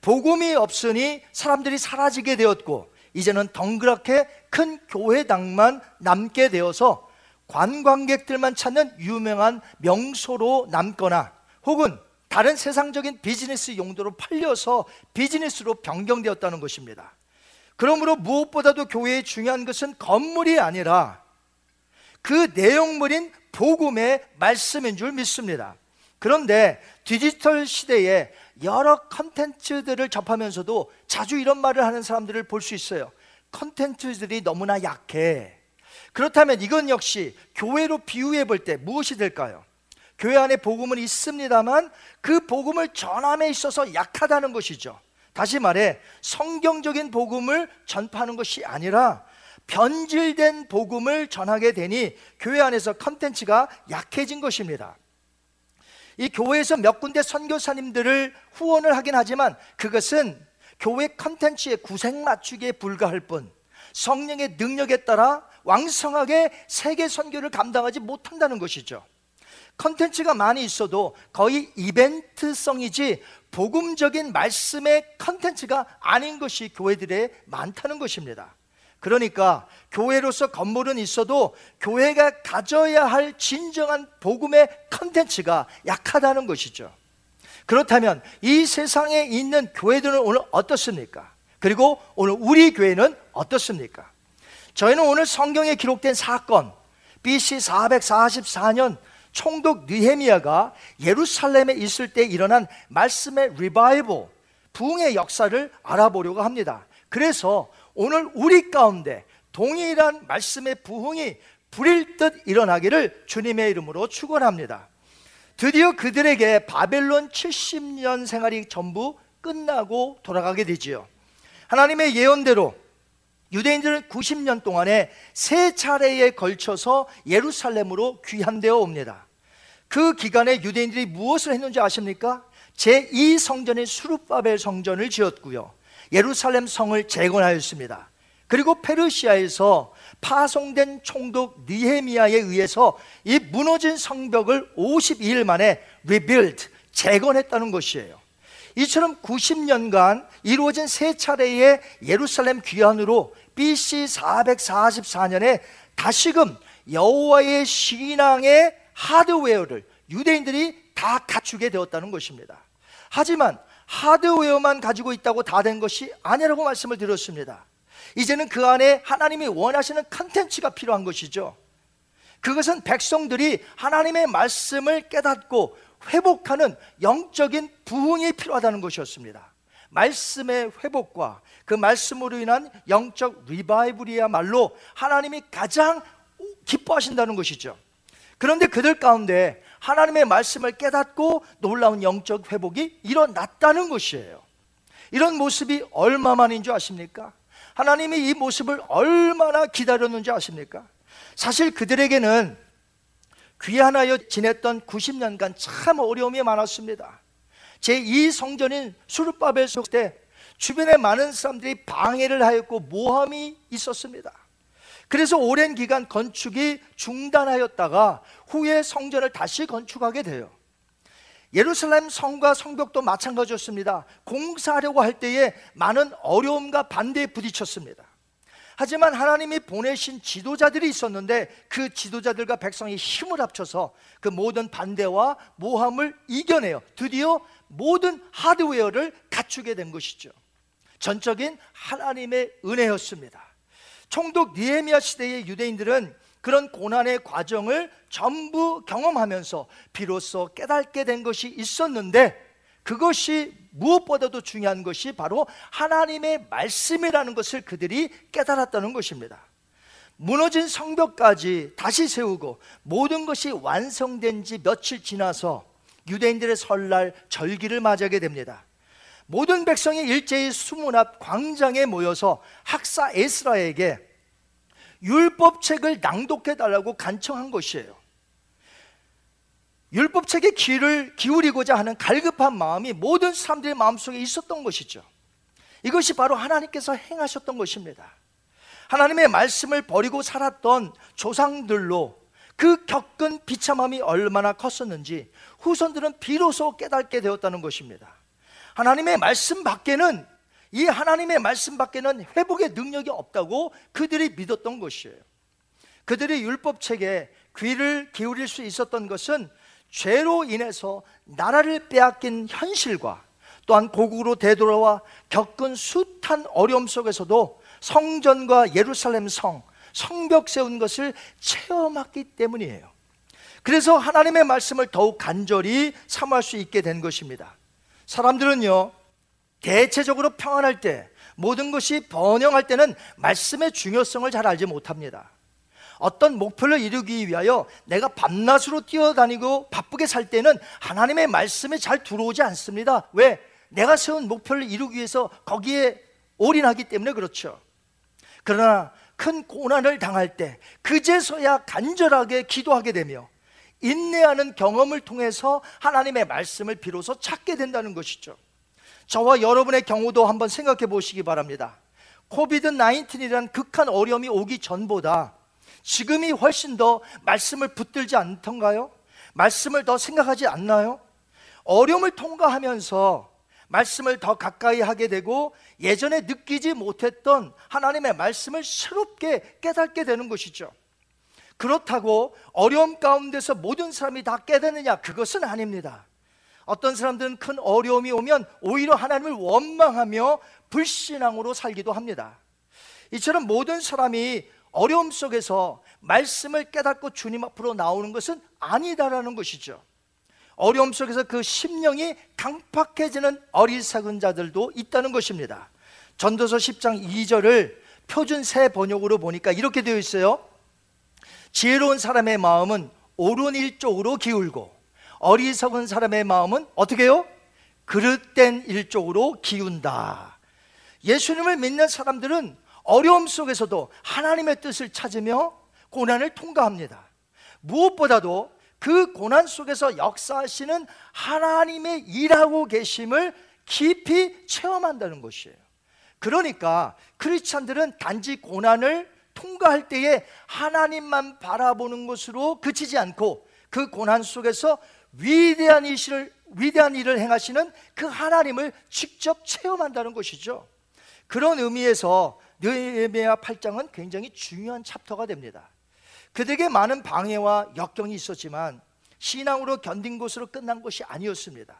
복음이 없으니 사람들이 사라지게 되었고 이제는 덩그랗게 큰 교회당만 남게 되어서 관광객들만 찾는 유명한 명소로 남거나 혹은 다른 세상적인 비즈니스 용도로 팔려서 비즈니스로 변경되었다는 것입니다. 그러므로 무엇보다도 교회의 중요한 것은 건물이 아니라 그 내용물인 복음의 말씀인 줄 믿습니다. 그런데 디지털 시대에 여러 컨텐츠들을 접하면서도 자주 이런 말을 하는 사람들을 볼 수 있어요. 컨텐츠들이 너무나 약해. 그렇다면 이건 역시 교회로 비유해 볼 때 무엇이 될까요? 교회 안에 복음은 있습니다만 그 복음을 전함에 있어서 약하다는 것이죠. 다시 말해 성경적인 복음을 전파하는 것이 아니라 변질된 복음을 전하게 되니 교회 안에서 컨텐츠가 약해진 것입니다. 이 교회에서 몇 군데 선교사님들을 후원을 하긴 하지만 그것은 교회 컨텐츠의 구색 맞추기에 불과할 뿐 성령의 능력에 따라 왕성하게 세계 선교를 감당하지 못한다는 것이죠. 컨텐츠가 많이 있어도 거의 이벤트성이지 복음적인 말씀의 컨텐츠가 아닌 것이 교회들에 많다는 것입니다. 그러니까 교회로서 건물은 있어도 교회가 가져야 할 진정한 복음의 컨텐츠가 약하다는 것이죠. 그렇다면 이 세상에 있는 교회들은 오늘 어떻습니까? 그리고 오늘 우리 교회는 어떻습니까? 저희는 오늘 성경에 기록된 사건, BC 444년 총독 느헤미야가 예루살렘에 있을 때 일어난 말씀의 리바이벌, 부흥의 역사를 알아보려고 합니다. 그래서 오늘 우리 가운데 동일한 말씀의 부흥이 불일 듯 일어나기를 주님의 이름으로 축원합니다. 드디어 그들에게 바벨론 70년 생활이 전부 끝나고 돌아가게 되지요. 하나님의 예언대로 유대인들은 90년 동안에 세 차례에 걸쳐서 예루살렘으로 귀환되어 옵니다. 그 기간에 유대인들이 무엇을 했는지 아십니까? 제2 성전인 수르바벨 성전을 지었고요. 예루살렘 성을 재건하였습니다. 그리고 페르시아에서 파송된 총독 니헤미야에 의해서 이 무너진 성벽을 52일 만에 rebuild, 재건했다는 것이에요. 이처럼 90년간 이루어진 세 차례의 예루살렘 귀환으로 BC 444년에 다시금 여호와의 신앙의 하드웨어를 유대인들이 다 갖추게 되었다는 것입니다. 하지만 하드웨어만 가지고 있다고 다 된 것이 아니라고 말씀을 드렸습니다. 이제는 그 안에 하나님이 원하시는 컨텐츠가 필요한 것이죠. 그것은 백성들이 하나님의 말씀을 깨닫고 회복하는 영적인 부흥이 필요하다는 것이었습니다. 말씀의 회복과 그 말씀으로 인한 영적 리바이블이야말로 하나님이 가장 기뻐하신다는 것이죠. 그런데 그들 가운데 하나님의 말씀을 깨닫고 놀라운 영적 회복이 일어났다는 것이에요. 이런 모습이 얼마만인 줄 아십니까? 하나님이 이 모습을 얼마나 기다렸는지 아십니까? 사실 그들에게는 귀환하여 지냈던 90년간 참 어려움이 많았습니다. 제2 성전인 수르바벨 때 주변에 많은 사람들이 방해를 하였고 모함이 있었습니다. 그래서 오랜 기간 건축이 중단하였다가 후에 성전을 다시 건축하게 돼요. 예루살렘 성과 성벽도 마찬가지였습니다. 공사하려고 할 때에 많은 어려움과 반대에 부딪혔습니다. 하지만 하나님이 보내신 지도자들이 있었는데 그 지도자들과 백성이 힘을 합쳐서 그 모든 반대와 모함을 이겨내요. 드디어 모든 하드웨어를 갖추게 된 것이죠. 전적인 하나님의 은혜였습니다. 총독 니에미아 시대의 유대인들은 그런 고난의 과정을 전부 경험하면서 비로소 깨닫게 된 것이 있었는데 그것이 무엇보다도 중요한 것이 바로 하나님의 말씀이라는 것을 그들이 깨달았다는 것입니다. 무너진 성벽까지 다시 세우고 모든 것이 완성된 지 며칠 지나서 유대인들의 설날 절기를 맞이하게 됩니다. 모든 백성이 일제히 수문 앞 광장에 모여서 학사 에스라에게 율법책을 낭독해 달라고 간청한 것이에요. 율법책의 귀를 기울이고자 하는 갈급한 마음이 모든 사람들의 마음속에 있었던 것이죠. 이것이 바로 하나님께서 행하셨던 것입니다. 하나님의 말씀을 버리고 살았던 조상들로 그 겪은 비참함이 얼마나 컸었는지 후손들은 비로소 깨닫게 되었다는 것입니다. 하나님의 말씀 밖에는 이 하나님의 말씀 밖에는 회복의 능력이 없다고 그들이 믿었던 것이에요. 그들이 율법책에 귀를 기울일 수 있었던 것은 죄로 인해서 나라를 빼앗긴 현실과 또한 고국으로 되돌아와 겪은 숱한 어려움 속에서도 성전과 예루살렘 성, 성벽 세운 것을 체험했기 때문이에요. 그래서 하나님의 말씀을 더욱 간절히 삼할 수 있게 된 것입니다. 사람들은요, 대체적으로 평안할 때, 모든 것이 번영할 때는 말씀의 중요성을 잘 알지 못합니다. 어떤 목표를 이루기 위하여 내가 밤낮으로 뛰어다니고 바쁘게 살 때는 하나님의 말씀이 잘 들어오지 않습니다. 왜? 내가 세운 목표를 이루기 위해서 거기에 올인하기 때문에 그렇죠. 그러나 큰 고난을 당할 때 그제서야 간절하게 기도하게 되며 인내하는 경험을 통해서 하나님의 말씀을 비로소 찾게 된다는 것이죠. 저와 여러분의 경우도 한번 생각해 보시기 바랍니다. 코비드 19이라는 극한 어려움이 오기 전보다 지금이 훨씬 더 말씀을 붙들지 않던가요? 말씀을 더 생각하지 않나요? 어려움을 통과하면서 말씀을 더 가까이 하게 되고 예전에 느끼지 못했던 하나님의 말씀을 새롭게 깨닫게 되는 것이죠. 그렇다고 어려움 가운데서 모든 사람이 다 깨닫느냐? 그것은 아닙니다. 어떤 사람들은 큰 어려움이 오면 오히려 하나님을 원망하며 불신앙으로 살기도 합니다. 이처럼 모든 사람이 어려움 속에서 말씀을 깨닫고 주님 앞으로 나오는 것은 아니다라는 것이죠. 어려움 속에서 그 심령이 강팍해지는 어리석은 자들도 있다는 것입니다. 전도서 10장 2절을 표준 새 번역으로 보니까 이렇게 되어 있어요. 지혜로운 사람의 마음은 옳은 일 쪽으로 기울고 어리석은 사람의 마음은 어떻게 해요? 그릇된 일 쪽으로 기운다. 예수님을 믿는 사람들은 어려움 속에서도 하나님의 뜻을 찾으며 고난을 통과합니다. 무엇보다도 그 고난 속에서 역사하시는 하나님의 일하고 계심을 깊이 체험한다는 것이에요. 그러니까 크리스찬들은 단지 고난을 통과할 때에 하나님만 바라보는 것으로 그치지 않고 그 고난 속에서 위대한 일을 위대한 일을 행하시는 그 하나님을 직접 체험한다는 것이죠. 그런 의미에서 느헤미야 8장은 굉장히 중요한 챕터가 됩니다. 그들에게 많은 방해와 역경이 있었지만 신앙으로 견딘 것으로 끝난 것이 아니었습니다.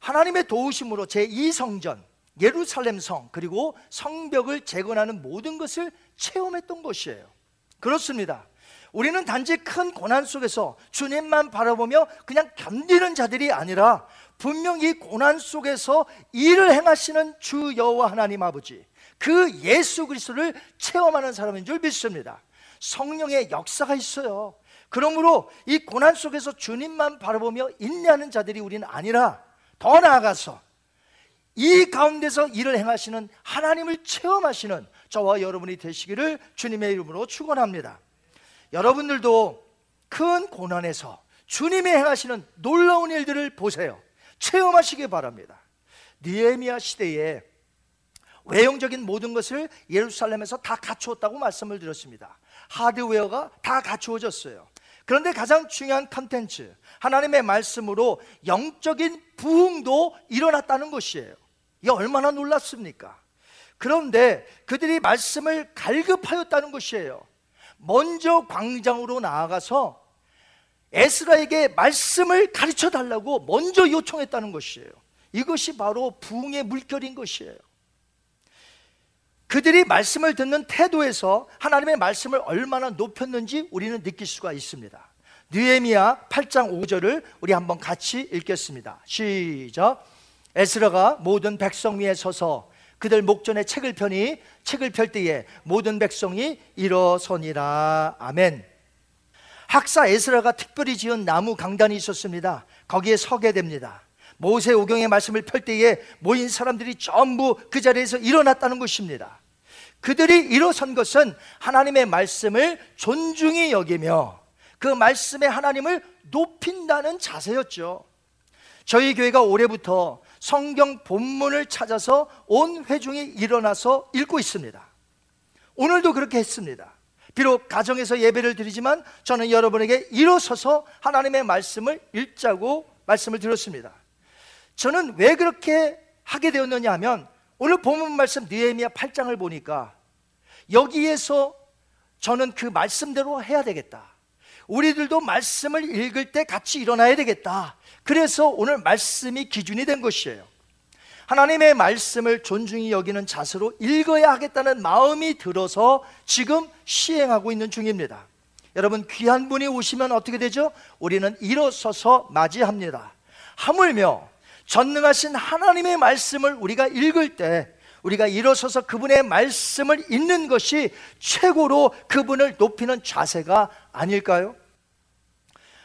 하나님의 도우심으로 제2성전, 예루살렘 성, 그리고 성벽을 재건하는 모든 것을 체험했던 것이에요. 그렇습니다. 우리는 단지 큰 고난 속에서 주님만 바라보며 그냥 견디는 자들이 아니라 분명히 고난 속에서 일을 행하시는 주 여호와 하나님 아버지 그 예수 그리스도를 체험하는 사람인 줄 믿습니다. 성령의 역사가 있어요. 그러므로 이 고난 속에서 주님만 바라보며 인내하는 자들이 우리는 아니라 더 나아가서 이 가운데서 일을 행하시는 하나님을 체험하시는 저와 여러분이 되시기를 주님의 이름으로 축원합니다. 여러분들도 큰 고난에서 주님이 행하시는 놀라운 일들을 보세요. 체험하시기 바랍니다. 니에미아 시대에 외형적인 모든 것을 예루살렘에서 다 갖추었다고 말씀을 드렸습니다. 하드웨어가 다 갖추어졌어요. 그런데 가장 중요한 컨텐츠, 하나님의 말씀으로 영적인 부흥도 일어났다는 것이에요. 이게 얼마나 놀랍습니까? 그런데 그들이 말씀을 갈급하였다는 것이에요. 먼저 광장으로 나아가서 에스라에게 말씀을 가르쳐 달라고 먼저 요청했다는 것이에요. 이것이 바로 부흥의 물결인 것이에요. 그들이 말씀을 듣는 태도에서 하나님의 말씀을 얼마나 높였는지 우리는 느낄 수가 있습니다. 느헤미야 8장 5절을 우리 한번 같이 읽겠습니다. 시작. 에스라가 모든 백성 위에 서서 그들 목전에 책을 펴니 책을 펼 때에 모든 백성이 일어서니라. 아멘. 학사 에스라가 특별히 지은 나무 강단이 있었습니다. 거기에 서게 됩니다. 모세 오경의 말씀을 펼 때에 모인 사람들이 전부 그 자리에서 일어났다는 것입니다. 그들이 일어선 것은 하나님의 말씀을 존중히 여기며 그 말씀의 하나님을 높인다는 자세였죠. 저희 교회가 올해부터 성경 본문을 찾아서 온 회중이 일어나서 읽고 있습니다. 오늘도 그렇게 했습니다. 비록 가정에서 예배를 드리지만 저는 여러분에게 일어서서 하나님의 말씀을 읽자고 말씀을 드렸습니다. 저는 왜 그렇게 하게 되었느냐 하면 오늘 본문 말씀 느헤미야 8장을 보니까 여기에서 저는 그 말씀대로 해야 되겠다. 우리들도 말씀을 읽을 때 같이 일어나야 되겠다. 그래서 오늘 말씀이 기준이 된 것이에요. 하나님의 말씀을 존중히 여기는 자세로 읽어야 하겠다는 마음이 들어서 지금 시행하고 있는 중입니다. 여러분 귀한 분이 오시면 어떻게 되죠? 우리는 일어서서 맞이합니다. 하물며 전능하신 하나님의 말씀을 우리가 읽을 때 우리가 일어서서 그분의 말씀을 읽는 것이 최고로 그분을 높이는 자세가 아닐까요?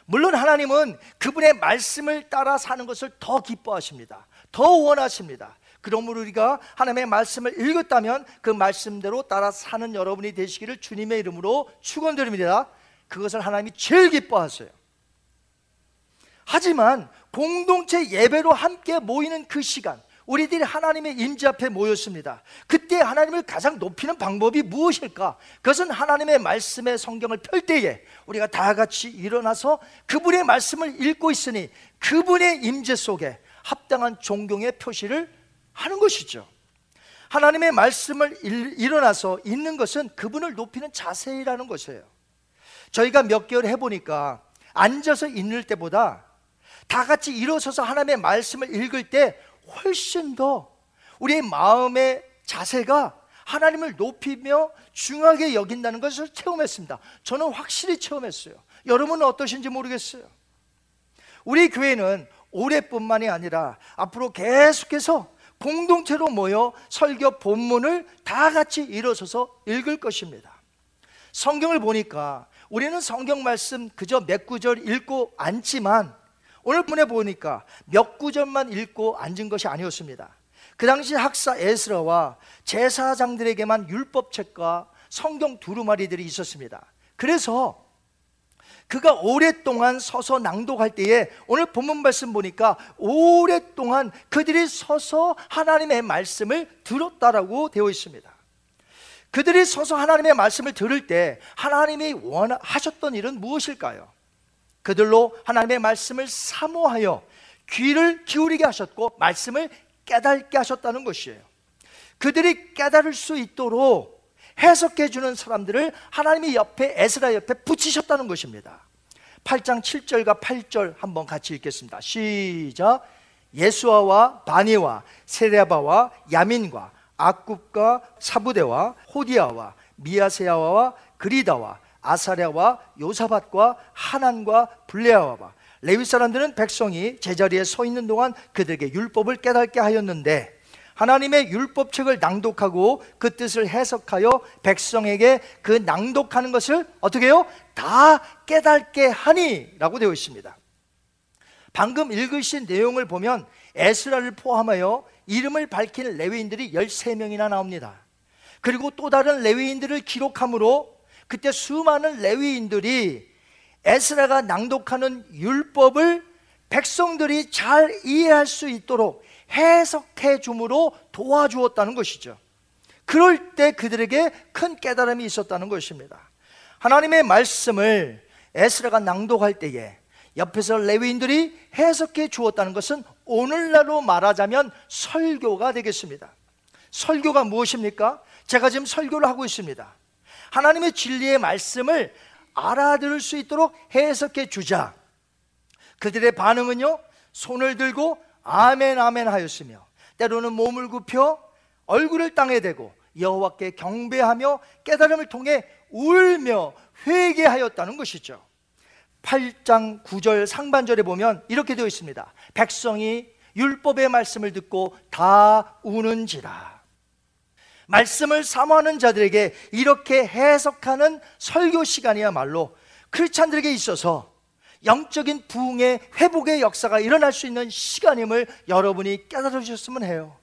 물론 하나님은 그분의 말씀을 따라 사는 것을 더 기뻐하십니다. 더 원하십니다. 그러므로 우리가 하나님의 말씀을 읽었다면 그 말씀대로 따라 사는 여러분이 되시기를 주님의 이름으로 축원드립니다. 그것을 하나님이 제일 기뻐하세요. 하지만 공동체 예배로 함께 모이는 그 시간, 우리들이 하나님의 임재 앞에 모였습니다. 그때 하나님을 가장 높이는 방법이 무엇일까? 그것은 하나님의 말씀의 성경을 펼 때에 우리가 다 같이 일어나서 그분의 말씀을 읽고 있으니 그분의 임재 속에 합당한 존경의 표시를 하는 것이죠. 하나님의 말씀을 일, 일어나서 읽는 것은 그분을 높이는 자세라는 것이에요. 저희가 몇 개월 해보니까 앉아서 읽는 때보다 다 같이 일어서서 하나님의 말씀을 읽을 때 훨씬 더 우리의 마음의 자세가 하나님을 높이며 중하게 여긴다는 것을 체험했습니다. 저는 확실히 체험했어요. 여러분은 어떠신지 모르겠어요. 우리 교회는 올해뿐만이 아니라 앞으로 계속해서 공동체로 모여 설교 본문을 다 같이 일어서서 읽을 것입니다. 성경을 보니까 우리는 성경 말씀 그저 몇 구절 읽고 앉지만 오늘 분에 보니까 몇 구절만 읽고 앉은 것이 아니었습니다. 그 당시 학사 에스라와 제사장들에게만 율법책과 성경 두루마리들이 있었습니다. 그래서 그가 오랫동안 서서 낭독할 때에 오늘 본문 말씀 보니까 오랫동안 그들이 서서 하나님의 말씀을 들었다라고 되어 있습니다. 그들이 서서 하나님의 말씀을 들을 때 하나님이 원하셨던 일은 무엇일까요? 그들로 하나님의 말씀을 사모하여 귀를 기울이게 하셨고 말씀을 깨닫게 하셨다는 것이에요. 그들이 깨달을 수 있도록 해석해 주는 사람들을 하나님이 옆에 에스라 옆에 붙이셨다는 것입니다. 8장 7절과 8절 한번 같이 읽겠습니다. 시작. 예수아와 바니와 세레바와 야민과 악굽과 사부대와 호디아와 미야세야와 그리다와 아사랴와 요사밭과 하난과 블레아와 레위 사람들은 백성이 제자리에 서 있는 동안 그들에게 율법을 깨닫게 하였는데 하나님의 율법책을 낭독하고 그 뜻을 해석하여 백성에게 그 낭독하는 것을 어떻게 해요? 다 깨닫게 하니라고 되어 있습니다. 방금 읽으신 내용을 보면 에스라를 포함하여 이름을 밝힌 레위인들이 13명이나 나옵니다. 그리고 또 다른 레위인들을 기록함으로 그때 수많은 레위인들이 에스라가 낭독하는 율법을 백성들이 잘 이해할 수 있도록 해석해 줌으로 도와주었다는 것이죠. 그럴 때 그들에게 큰 깨달음이 있었다는 것입니다. 하나님의 말씀을 에스라가 낭독할 때에 옆에서 레위인들이 해석해 주었다는 것은 오늘날로 말하자면 설교가 되겠습니다. 설교가 무엇입니까? 제가 지금 설교를 하고 있습니다. 하나님의 진리의 말씀을 알아들을 수 있도록 해석해 주자. 그들의 반응은요, 손을 들고 아멘 아멘 하였으며 때로는 몸을 굽혀 얼굴을 땅에 대고 여호와께 경배하며 깨달음을 통해 울며 회개하였다는 것이죠. 8장 9절 상반절에 보면 이렇게 되어 있습니다. 백성이 율법의 말씀을 듣고 다 우는지라. 말씀을 사모하는 자들에게 이렇게 해석하는 설교 시간이야말로 크리스찬들에게 있어서 영적인 부흥의 회복의 역사가 일어날 수 있는 시간임을 여러분이 깨달으셨으면 해요.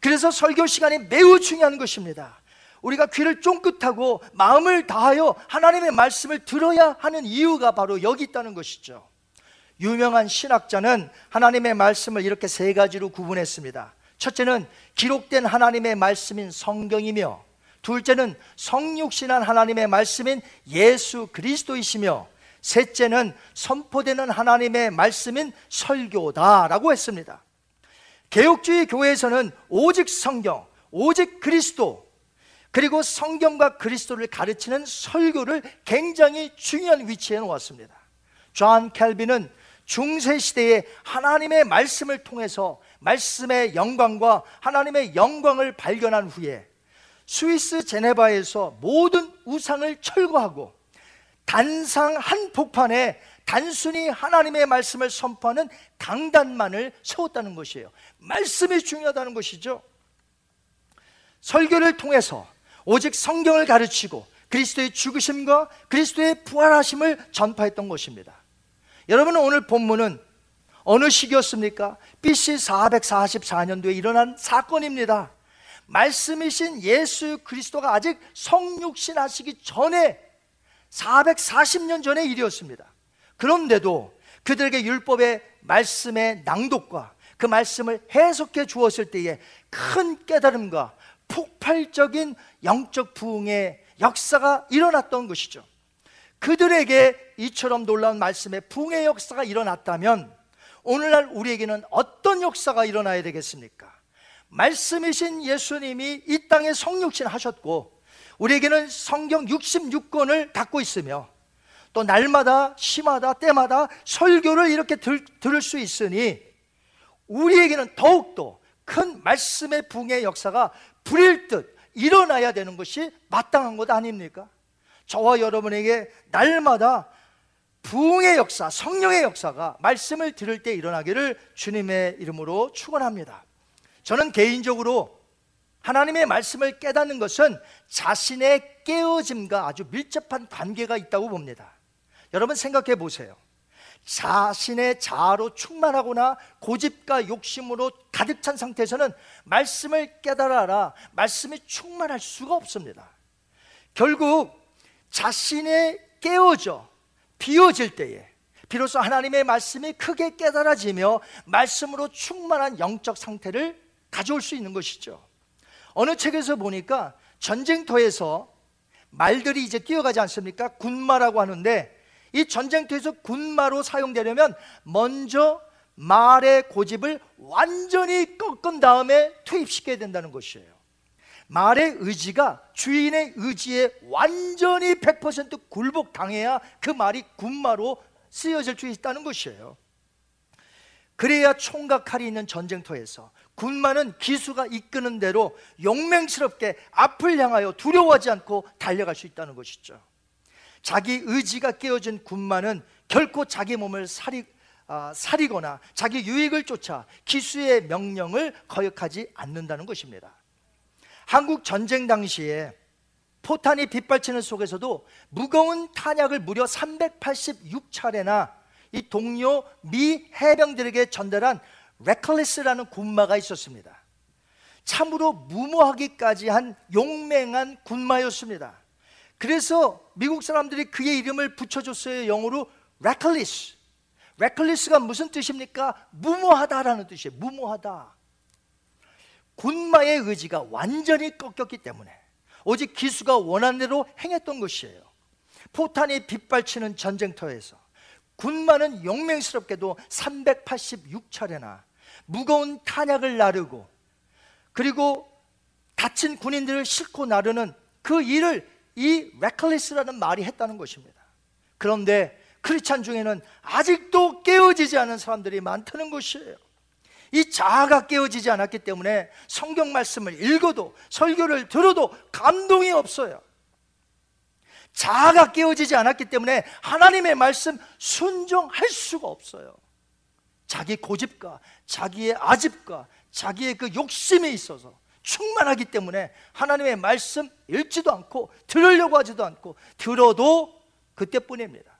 그래서 설교 시간이 매우 중요한 것입니다. 우리가 귀를 쫑긋하고 마음을 다하여 하나님의 말씀을 들어야 하는 이유가 바로 여기 있다는 것이죠. 유명한 신학자는 하나님의 말씀을 이렇게 세 가지로 구분했습니다. 첫째는 기록된 하나님의 말씀인 성경이며 둘째는 성육신한 하나님의 말씀인 예수 그리스도이시며 셋째는 선포되는 하나님의 말씀인 설교다라고 했습니다. 개혁주의 교회에서는 오직 성경, 오직 그리스도, 그리고 성경과 그리스도를 가르치는 설교를 굉장히 중요한 위치에 놓았습니다. 존 캘빈은 중세 시대에 하나님의 말씀을 통해서 말씀의 영광과 하나님의 영광을 발견한 후에 스위스 제네바에서 모든 우상을 철거하고 단상 한복판에 단순히 하나님의 말씀을 선포하는 강단만을 세웠다는 것이에요. 말씀이 중요하다는 것이죠. 설교를 통해서 오직 성경을 가르치고 그리스도의 죽으심과 그리스도의 부활하심을 전파했던 것입니다. 여러분 오늘 본문은 어느 시기였습니까? BC 444년도에 일어난 사건입니다. 말씀이신 예수 그리스도가 아직 성육신 하시기 전에 440년 전의 일이었습니다. 그런데도 그들에게 율법의 말씀의 낭독과 그 말씀을 해석해 주었을 때에 큰 깨달음과 폭발적인 영적 부흥의 역사가 일어났던 것이죠. 그들에게 이처럼 놀라운 말씀의 부흥의 역사가 일어났다면 오늘날 우리에게는 어떤 역사가 일어나야 되겠습니까? 말씀이신 예수님이 이 땅에 성육신 하셨고 우리에게는 성경 66권을 갖고 있으며 또 날마다 시마다 때마다 설교를 이렇게 들, 들을 수 있으니 우리에게는 더욱더 큰 말씀의 붕의 역사가 불일 듯 일어나야 되는 것이 마땅한 것 아닙니까? 저와 여러분에게 날마다 부흥의 역사, 성령의 역사가 말씀을 들을 때 일어나기를 주님의 이름으로 축원합니다. 저는 개인적으로 하나님의 말씀을 깨닫는 것은 자신의 깨어짐과 아주 밀접한 관계가 있다고 봅니다. 여러분 생각해 보세요. 자신의 자아로 충만하거나 고집과 욕심으로 가득 찬 상태에서는 말씀을 깨달아라, 말씀이 충만할 수가 없습니다. 결국 자신의 깨어져 비워질 때에 비로소 하나님의 말씀이 크게 깨달아지며 말씀으로 충만한 영적 상태를 가져올 수 있는 것이죠. 어느 책에서 보니까 전쟁터에서 말들이 이제 뛰어가지 않습니까? 군마라고 하는데 이 전쟁터에서 군마로 사용되려면 먼저 말의 고집을 완전히 꺾은 다음에 투입시켜야 된다는 것이에요. 말의 의지가 주인의 의지에 완전히 100% 굴복당해야 그 말이 군마로 쓰여질 수 있다는 것이에요. 그래야 총각 칼이 있는 전쟁터에서 군마는 기수가 이끄는 대로 용맹스럽게 앞을 향하여 두려워하지 않고 달려갈 수 있다는 것이죠. 자기 의지가 깨어진 군마는 결코 자기 몸을 살이, 아, 살이거나 자기 유익을 쫓아 기수의 명령을 거역하지 않는다는 것입니다. 한국 전쟁 당시에 포탄이 빗발치는 속에서도 무거운 탄약을 무려 386차례나 이 동료 미 해병들에게 전달한 레클리스라는 군마가 있었습니다. 참으로 무모하기까지 한 용맹한 군마였습니다. 그래서 미국 사람들이 그의 이름을 붙여줬어요. 영어로 reckless. Reckless가 무슨 뜻입니까? 무모하다라는 뜻이에요. 무모하다. 군마의 의지가 완전히 꺾였기 때문에 오직 기수가 원한 대로 행했던 것이에요. 포탄이 빗발치는 전쟁터에서 군마는 용맹스럽게도 386차례나 무거운 탄약을 나르고 그리고 다친 군인들을 싣고 나르는 그 일을 이 레클리스라는 말이 했다는 것입니다. 그런데 크리스찬 중에는 아직도 깨어지지 않은 사람들이 많다는 것이에요. 이 자아가 깨어지지 않았기 때문에 성경 말씀을 읽어도 설교를 들어도 감동이 없어요. 자아가 깨어지지 않았기 때문에 하나님의 말씀 순종할 수가 없어요. 자기 고집과 자기의 아집과 자기의 그 욕심에 있어서 충만하기 때문에 하나님의 말씀 읽지도 않고 들으려고 하지도 않고 들어도 그때뿐입니다.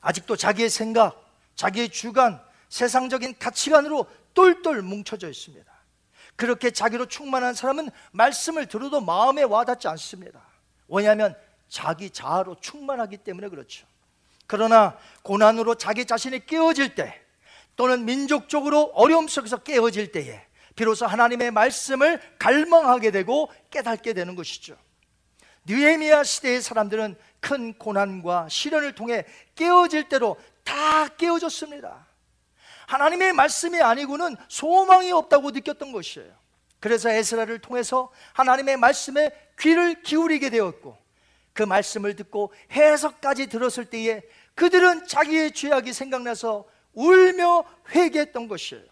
아직도 자기의 생각, 자기의 주관, 세상적인 가치관으로 똘똘 뭉쳐져 있습니다. 그렇게 자기로 충만한 사람은 말씀을 들어도 마음에 와닿지 않습니다. 왜냐하면 자기 자아로 충만하기 때문에 그렇죠. 그러나 고난으로 자기 자신이 깨어질 때 또는 민족적으로 어려움 속에서 깨어질 때에 비로소 하나님의 말씀을 갈망하게 되고 깨닫게 되는 것이죠. 느헤미야 시대의 사람들은 큰 고난과 시련을 통해 깨어질 대로 다 깨어졌습니다. 하나님의 말씀이 아니고는 소망이 없다고 느꼈던 것이에요. 그래서 에스라를 통해서 하나님의 말씀에 귀를 기울이게 되었고 그 말씀을 듣고 해석까지 들었을 때에 그들은 자기의 죄악이 생각나서 울며 회개했던 것이에요.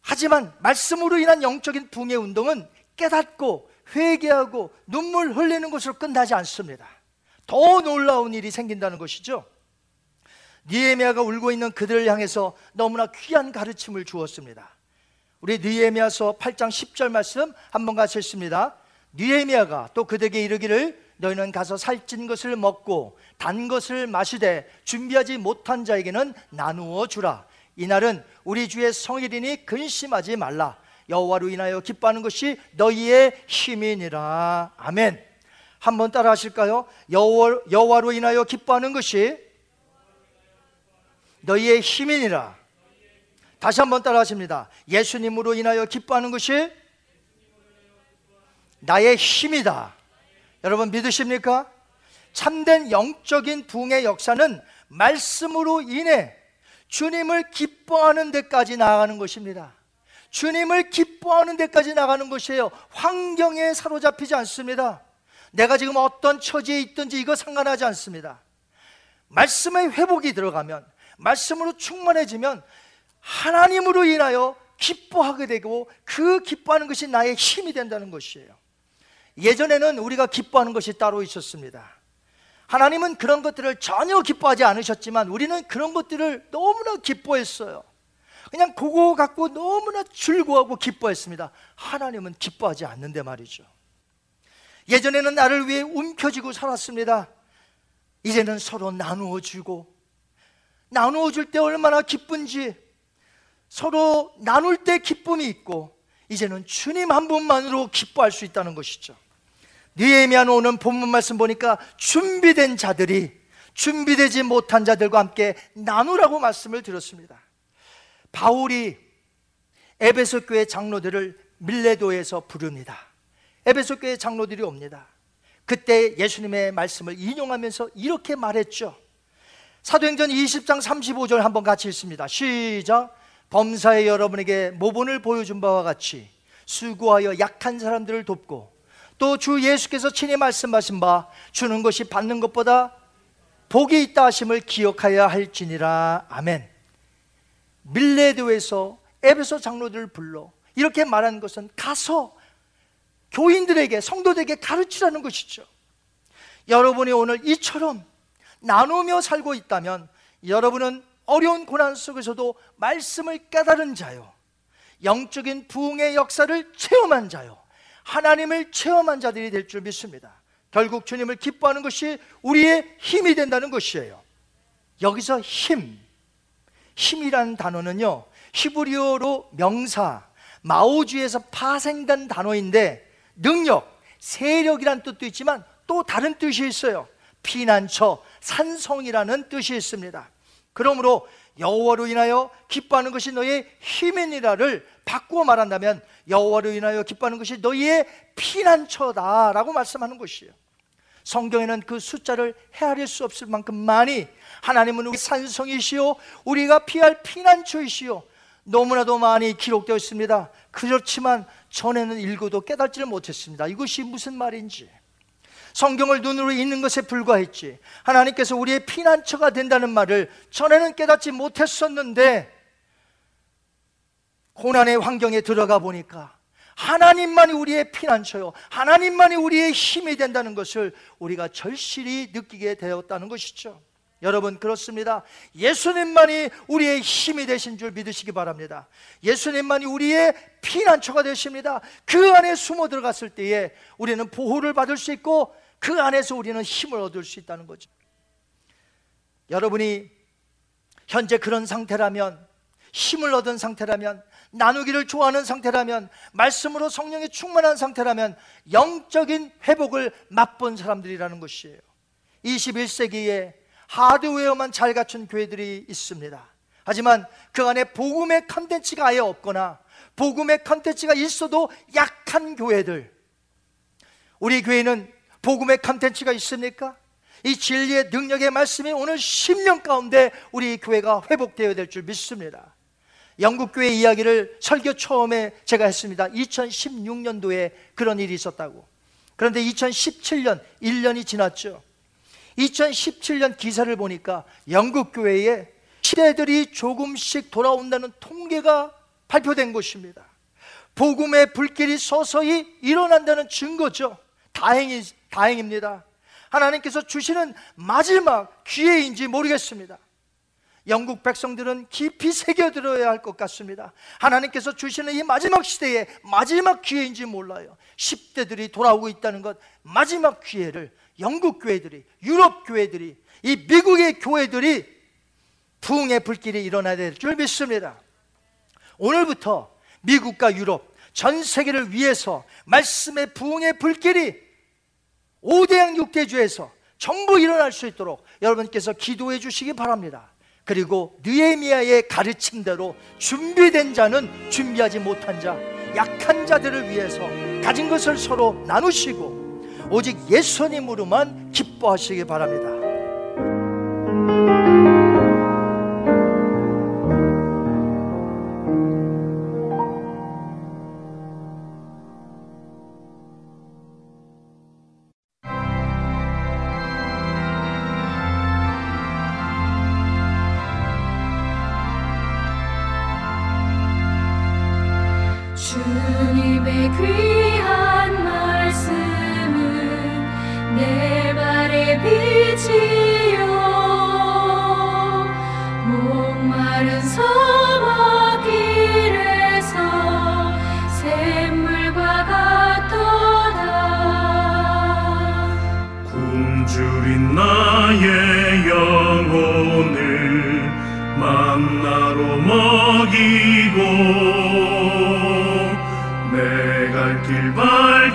하지만 말씀으로 인한 영적인 붕의 운동은 깨닫고 회개하고 눈물 흘리는 것으로 끝나지 않습니다. 더 놀라운 일이 생긴다는 것이죠. 니에미아가 울고 있는 그들을 향해서 너무나 귀한 가르침을 주었습니다. 우리 니에미아서 8장 10절 말씀 한번 같이 읽습니다. 니에미아가 또 그들에게 이르기를 너희는 가서 살찐 것을 먹고 단 것을 마시되 준비하지 못한 자에게는 나누어 주라. 이날은 우리 주의 성일이니 근심하지 말라. 여호와로 인하여 기뻐하는 것이 너희의 힘이니라. 아멘. 한번 따라 하실까요? 여호와, 여호와로 인하여 기뻐하는 것이 너희의 힘이니라. 다시 한번 따라 하십니다. 예수님으로 인하여 기뻐하는 것이 나의 힘이다. 여러분 믿으십니까? 참된 영적인 붕의 역사는 말씀으로 인해 주님을 기뻐하는 데까지 나아가는 것입니다. 주님을 기뻐하는 데까지 나가는 것이에요. 환경에 사로잡히지 않습니다. 내가 지금 어떤 처지에 있든지 이거 상관하지 않습니다. 말씀의 회복이 들어가면, 말씀으로 충만해지면 하나님으로 인하여 기뻐하게 되고 그 기뻐하는 것이 나의 힘이 된다는 것이에요. 예전에는 우리가 기뻐하는 것이 따로 있었습니다. 하나님은 그런 것들을 전혀 기뻐하지 않으셨지만 우리는 그런 것들을 너무나 기뻐했어요. 그냥 그거 갖고 너무나 즐거워하고 기뻐했습니다. 하나님은 기뻐하지 않는데 말이죠. 예전에는 나를 위해 움켜쥐고 살았습니다. 이제는 서로 나누어 주고 나누어 줄 때 얼마나 기쁜지 서로 나눌 때 기쁨이 있고 이제는 주님 한 분만으로 기뻐할 수 있다는 것이죠. 느헤미야는 오는 본문 말씀 보니까 준비된 자들이 준비되지 못한 자들과 함께 나누라고 말씀을 드렸습니다. 바울이 에베소 교회 장로들을 밀레도에서 부릅니다. 에베소 교회 장로들이 옵니다. 그때 예수님의 말씀을 인용하면서 이렇게 말했죠. 사도행전 20장 35절 한번 같이 읽습니다. 시작. 범사에 여러분에게 모본을 보여준 바와 같이 수고하여 약한 사람들을 돕고 또 주 예수께서 친히 말씀하신 바 주는 것이 받는 것보다 복이 있다 하심을 기억하여 할지니라 아멘 밀레드에서 에베소 장로들을 불러 이렇게 말하는 것은 가서 교인들에게 성도들에게 가르치라는 것이죠 여러분이 오늘 이처럼 나누며 살고 있다면 여러분은 어려운 고난 속에서도 말씀을 깨달은 자요 영적인 부흥의 역사를 체험한 자요 하나님을 체험한 자들이 될 줄 믿습니다. 결국 주님을 기뻐하는 것이 우리의 힘이 된다는 것이에요. 여기서 힘, 힘이라는 단어는요, 히브리어로 명사, 마오주에서 파생된 단어인데, 능력, 세력이란 뜻도 있지만 또 다른 뜻이 있어요. 피난처, 산성이라는 뜻이 있습니다. 그러므로 여호와로 인하여 기뻐하는 것이 너의 힘이니라를 바꾸어 말한다면 여호와로 인하여 기뻐하는 것이 너희의 피난처다라고 말씀하는 것이에요. 성경에는 그 숫자를 헤아릴 수 없을 만큼 많이 하나님은 우리 산성이시요 우리가 피할 피난처이시요 너무나도 많이 기록되어 있습니다. 그렇지만 전에는 읽어도 깨닫지를 못했습니다. 이것이 무슨 말인지. 성경을 눈으로 읽는 것에 불과했지. 하나님께서 우리의 피난처가 된다는 말을 전에는 깨닫지 못했었는데 고난의 환경에 들어가 보니까 하나님만이 우리의 피난처요. 하나님만이 우리의 힘이 된다는 것을 우리가 절실히 느끼게 되었다는 것이죠. 여러분 그렇습니다. 예수님만이 우리의 힘이 되신 줄 믿으시기 바랍니다. 예수님만이 우리의 피난처가 되십니다. 그 안에 숨어 들어갔을 때에 우리는 보호를 받을 수 있고 그 안에서 우리는 힘을 얻을 수 있다는 거죠. 여러분이 현재 그런 상태라면 힘을 얻은 상태라면 나누기를 좋아하는 상태라면 말씀으로 성령이 충만한 상태라면 영적인 회복을 맛본 사람들이라는 것이에요. 21세기에 하드웨어만 잘 갖춘 교회들이 있습니다. 하지만 그 안에 복음의 컨텐츠가 아예 없거나 복음의 컨텐츠가 있어도 약한 교회들. 우리 교회는 복음의 컨텐츠가 있습니까? 이 진리의 능력의 말씀이 오늘 10년 가운데 우리 교회가 회복되어야 될 줄 믿습니다. 영국 교회 이야기를 설교 처음에 제가 했습니다. 2016년도에 그런 일이 있었다고. 그런데 2017년 1년이 지났죠. 2017년 기사를 보니까 영국 교회에 시대들이 조금씩 돌아온다는 통계가 발표된 것입니다. 복음의 불길이 서서히 일어난다는 증거죠. 다행이, 다행입니다. 하나님께서 주시는 마지막 기회인지 모르겠습니다. 영국 백성들은 깊이 새겨들어야 할 것 같습니다. 하나님께서 주시는 이 마지막 시대의 마지막 기회인지 몰라요. 10대들이 돌아오고 있다는 것, 마지막 기회를 영국 교회들이, 유럽 교회들이, 이 미국의 교회들이 부흥의 불길이 일어나야 될 줄 믿습니다. 오늘부터 미국과 유럽, 전 세계를 위해서 말씀의 부흥의 불길이 5대양 6대주에서 전부 일어날 수 있도록 여러분께서 기도해 주시기 바랍니다. 그리고 느에미아의 가르침대로 준비된 자는 준비하지 못한 자, 약한 자들을 위해서 가진 것을 서로 나누시고 오직 예수님으로만 기뻐하시기 바랍니다. 주님의 귀한 말씀은 내 발에 빛이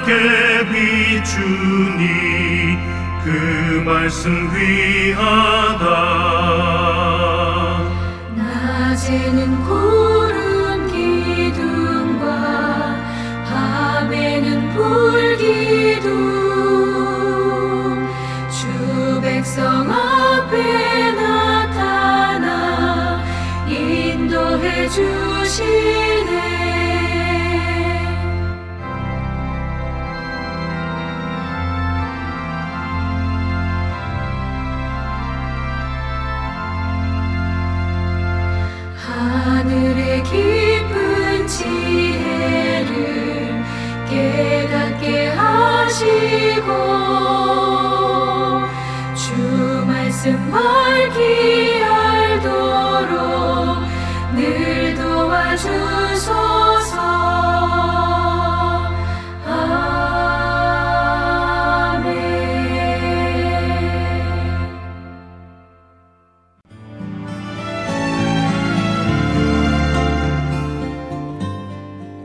하나님께 비추니 그 말씀 귀하다. 낮에는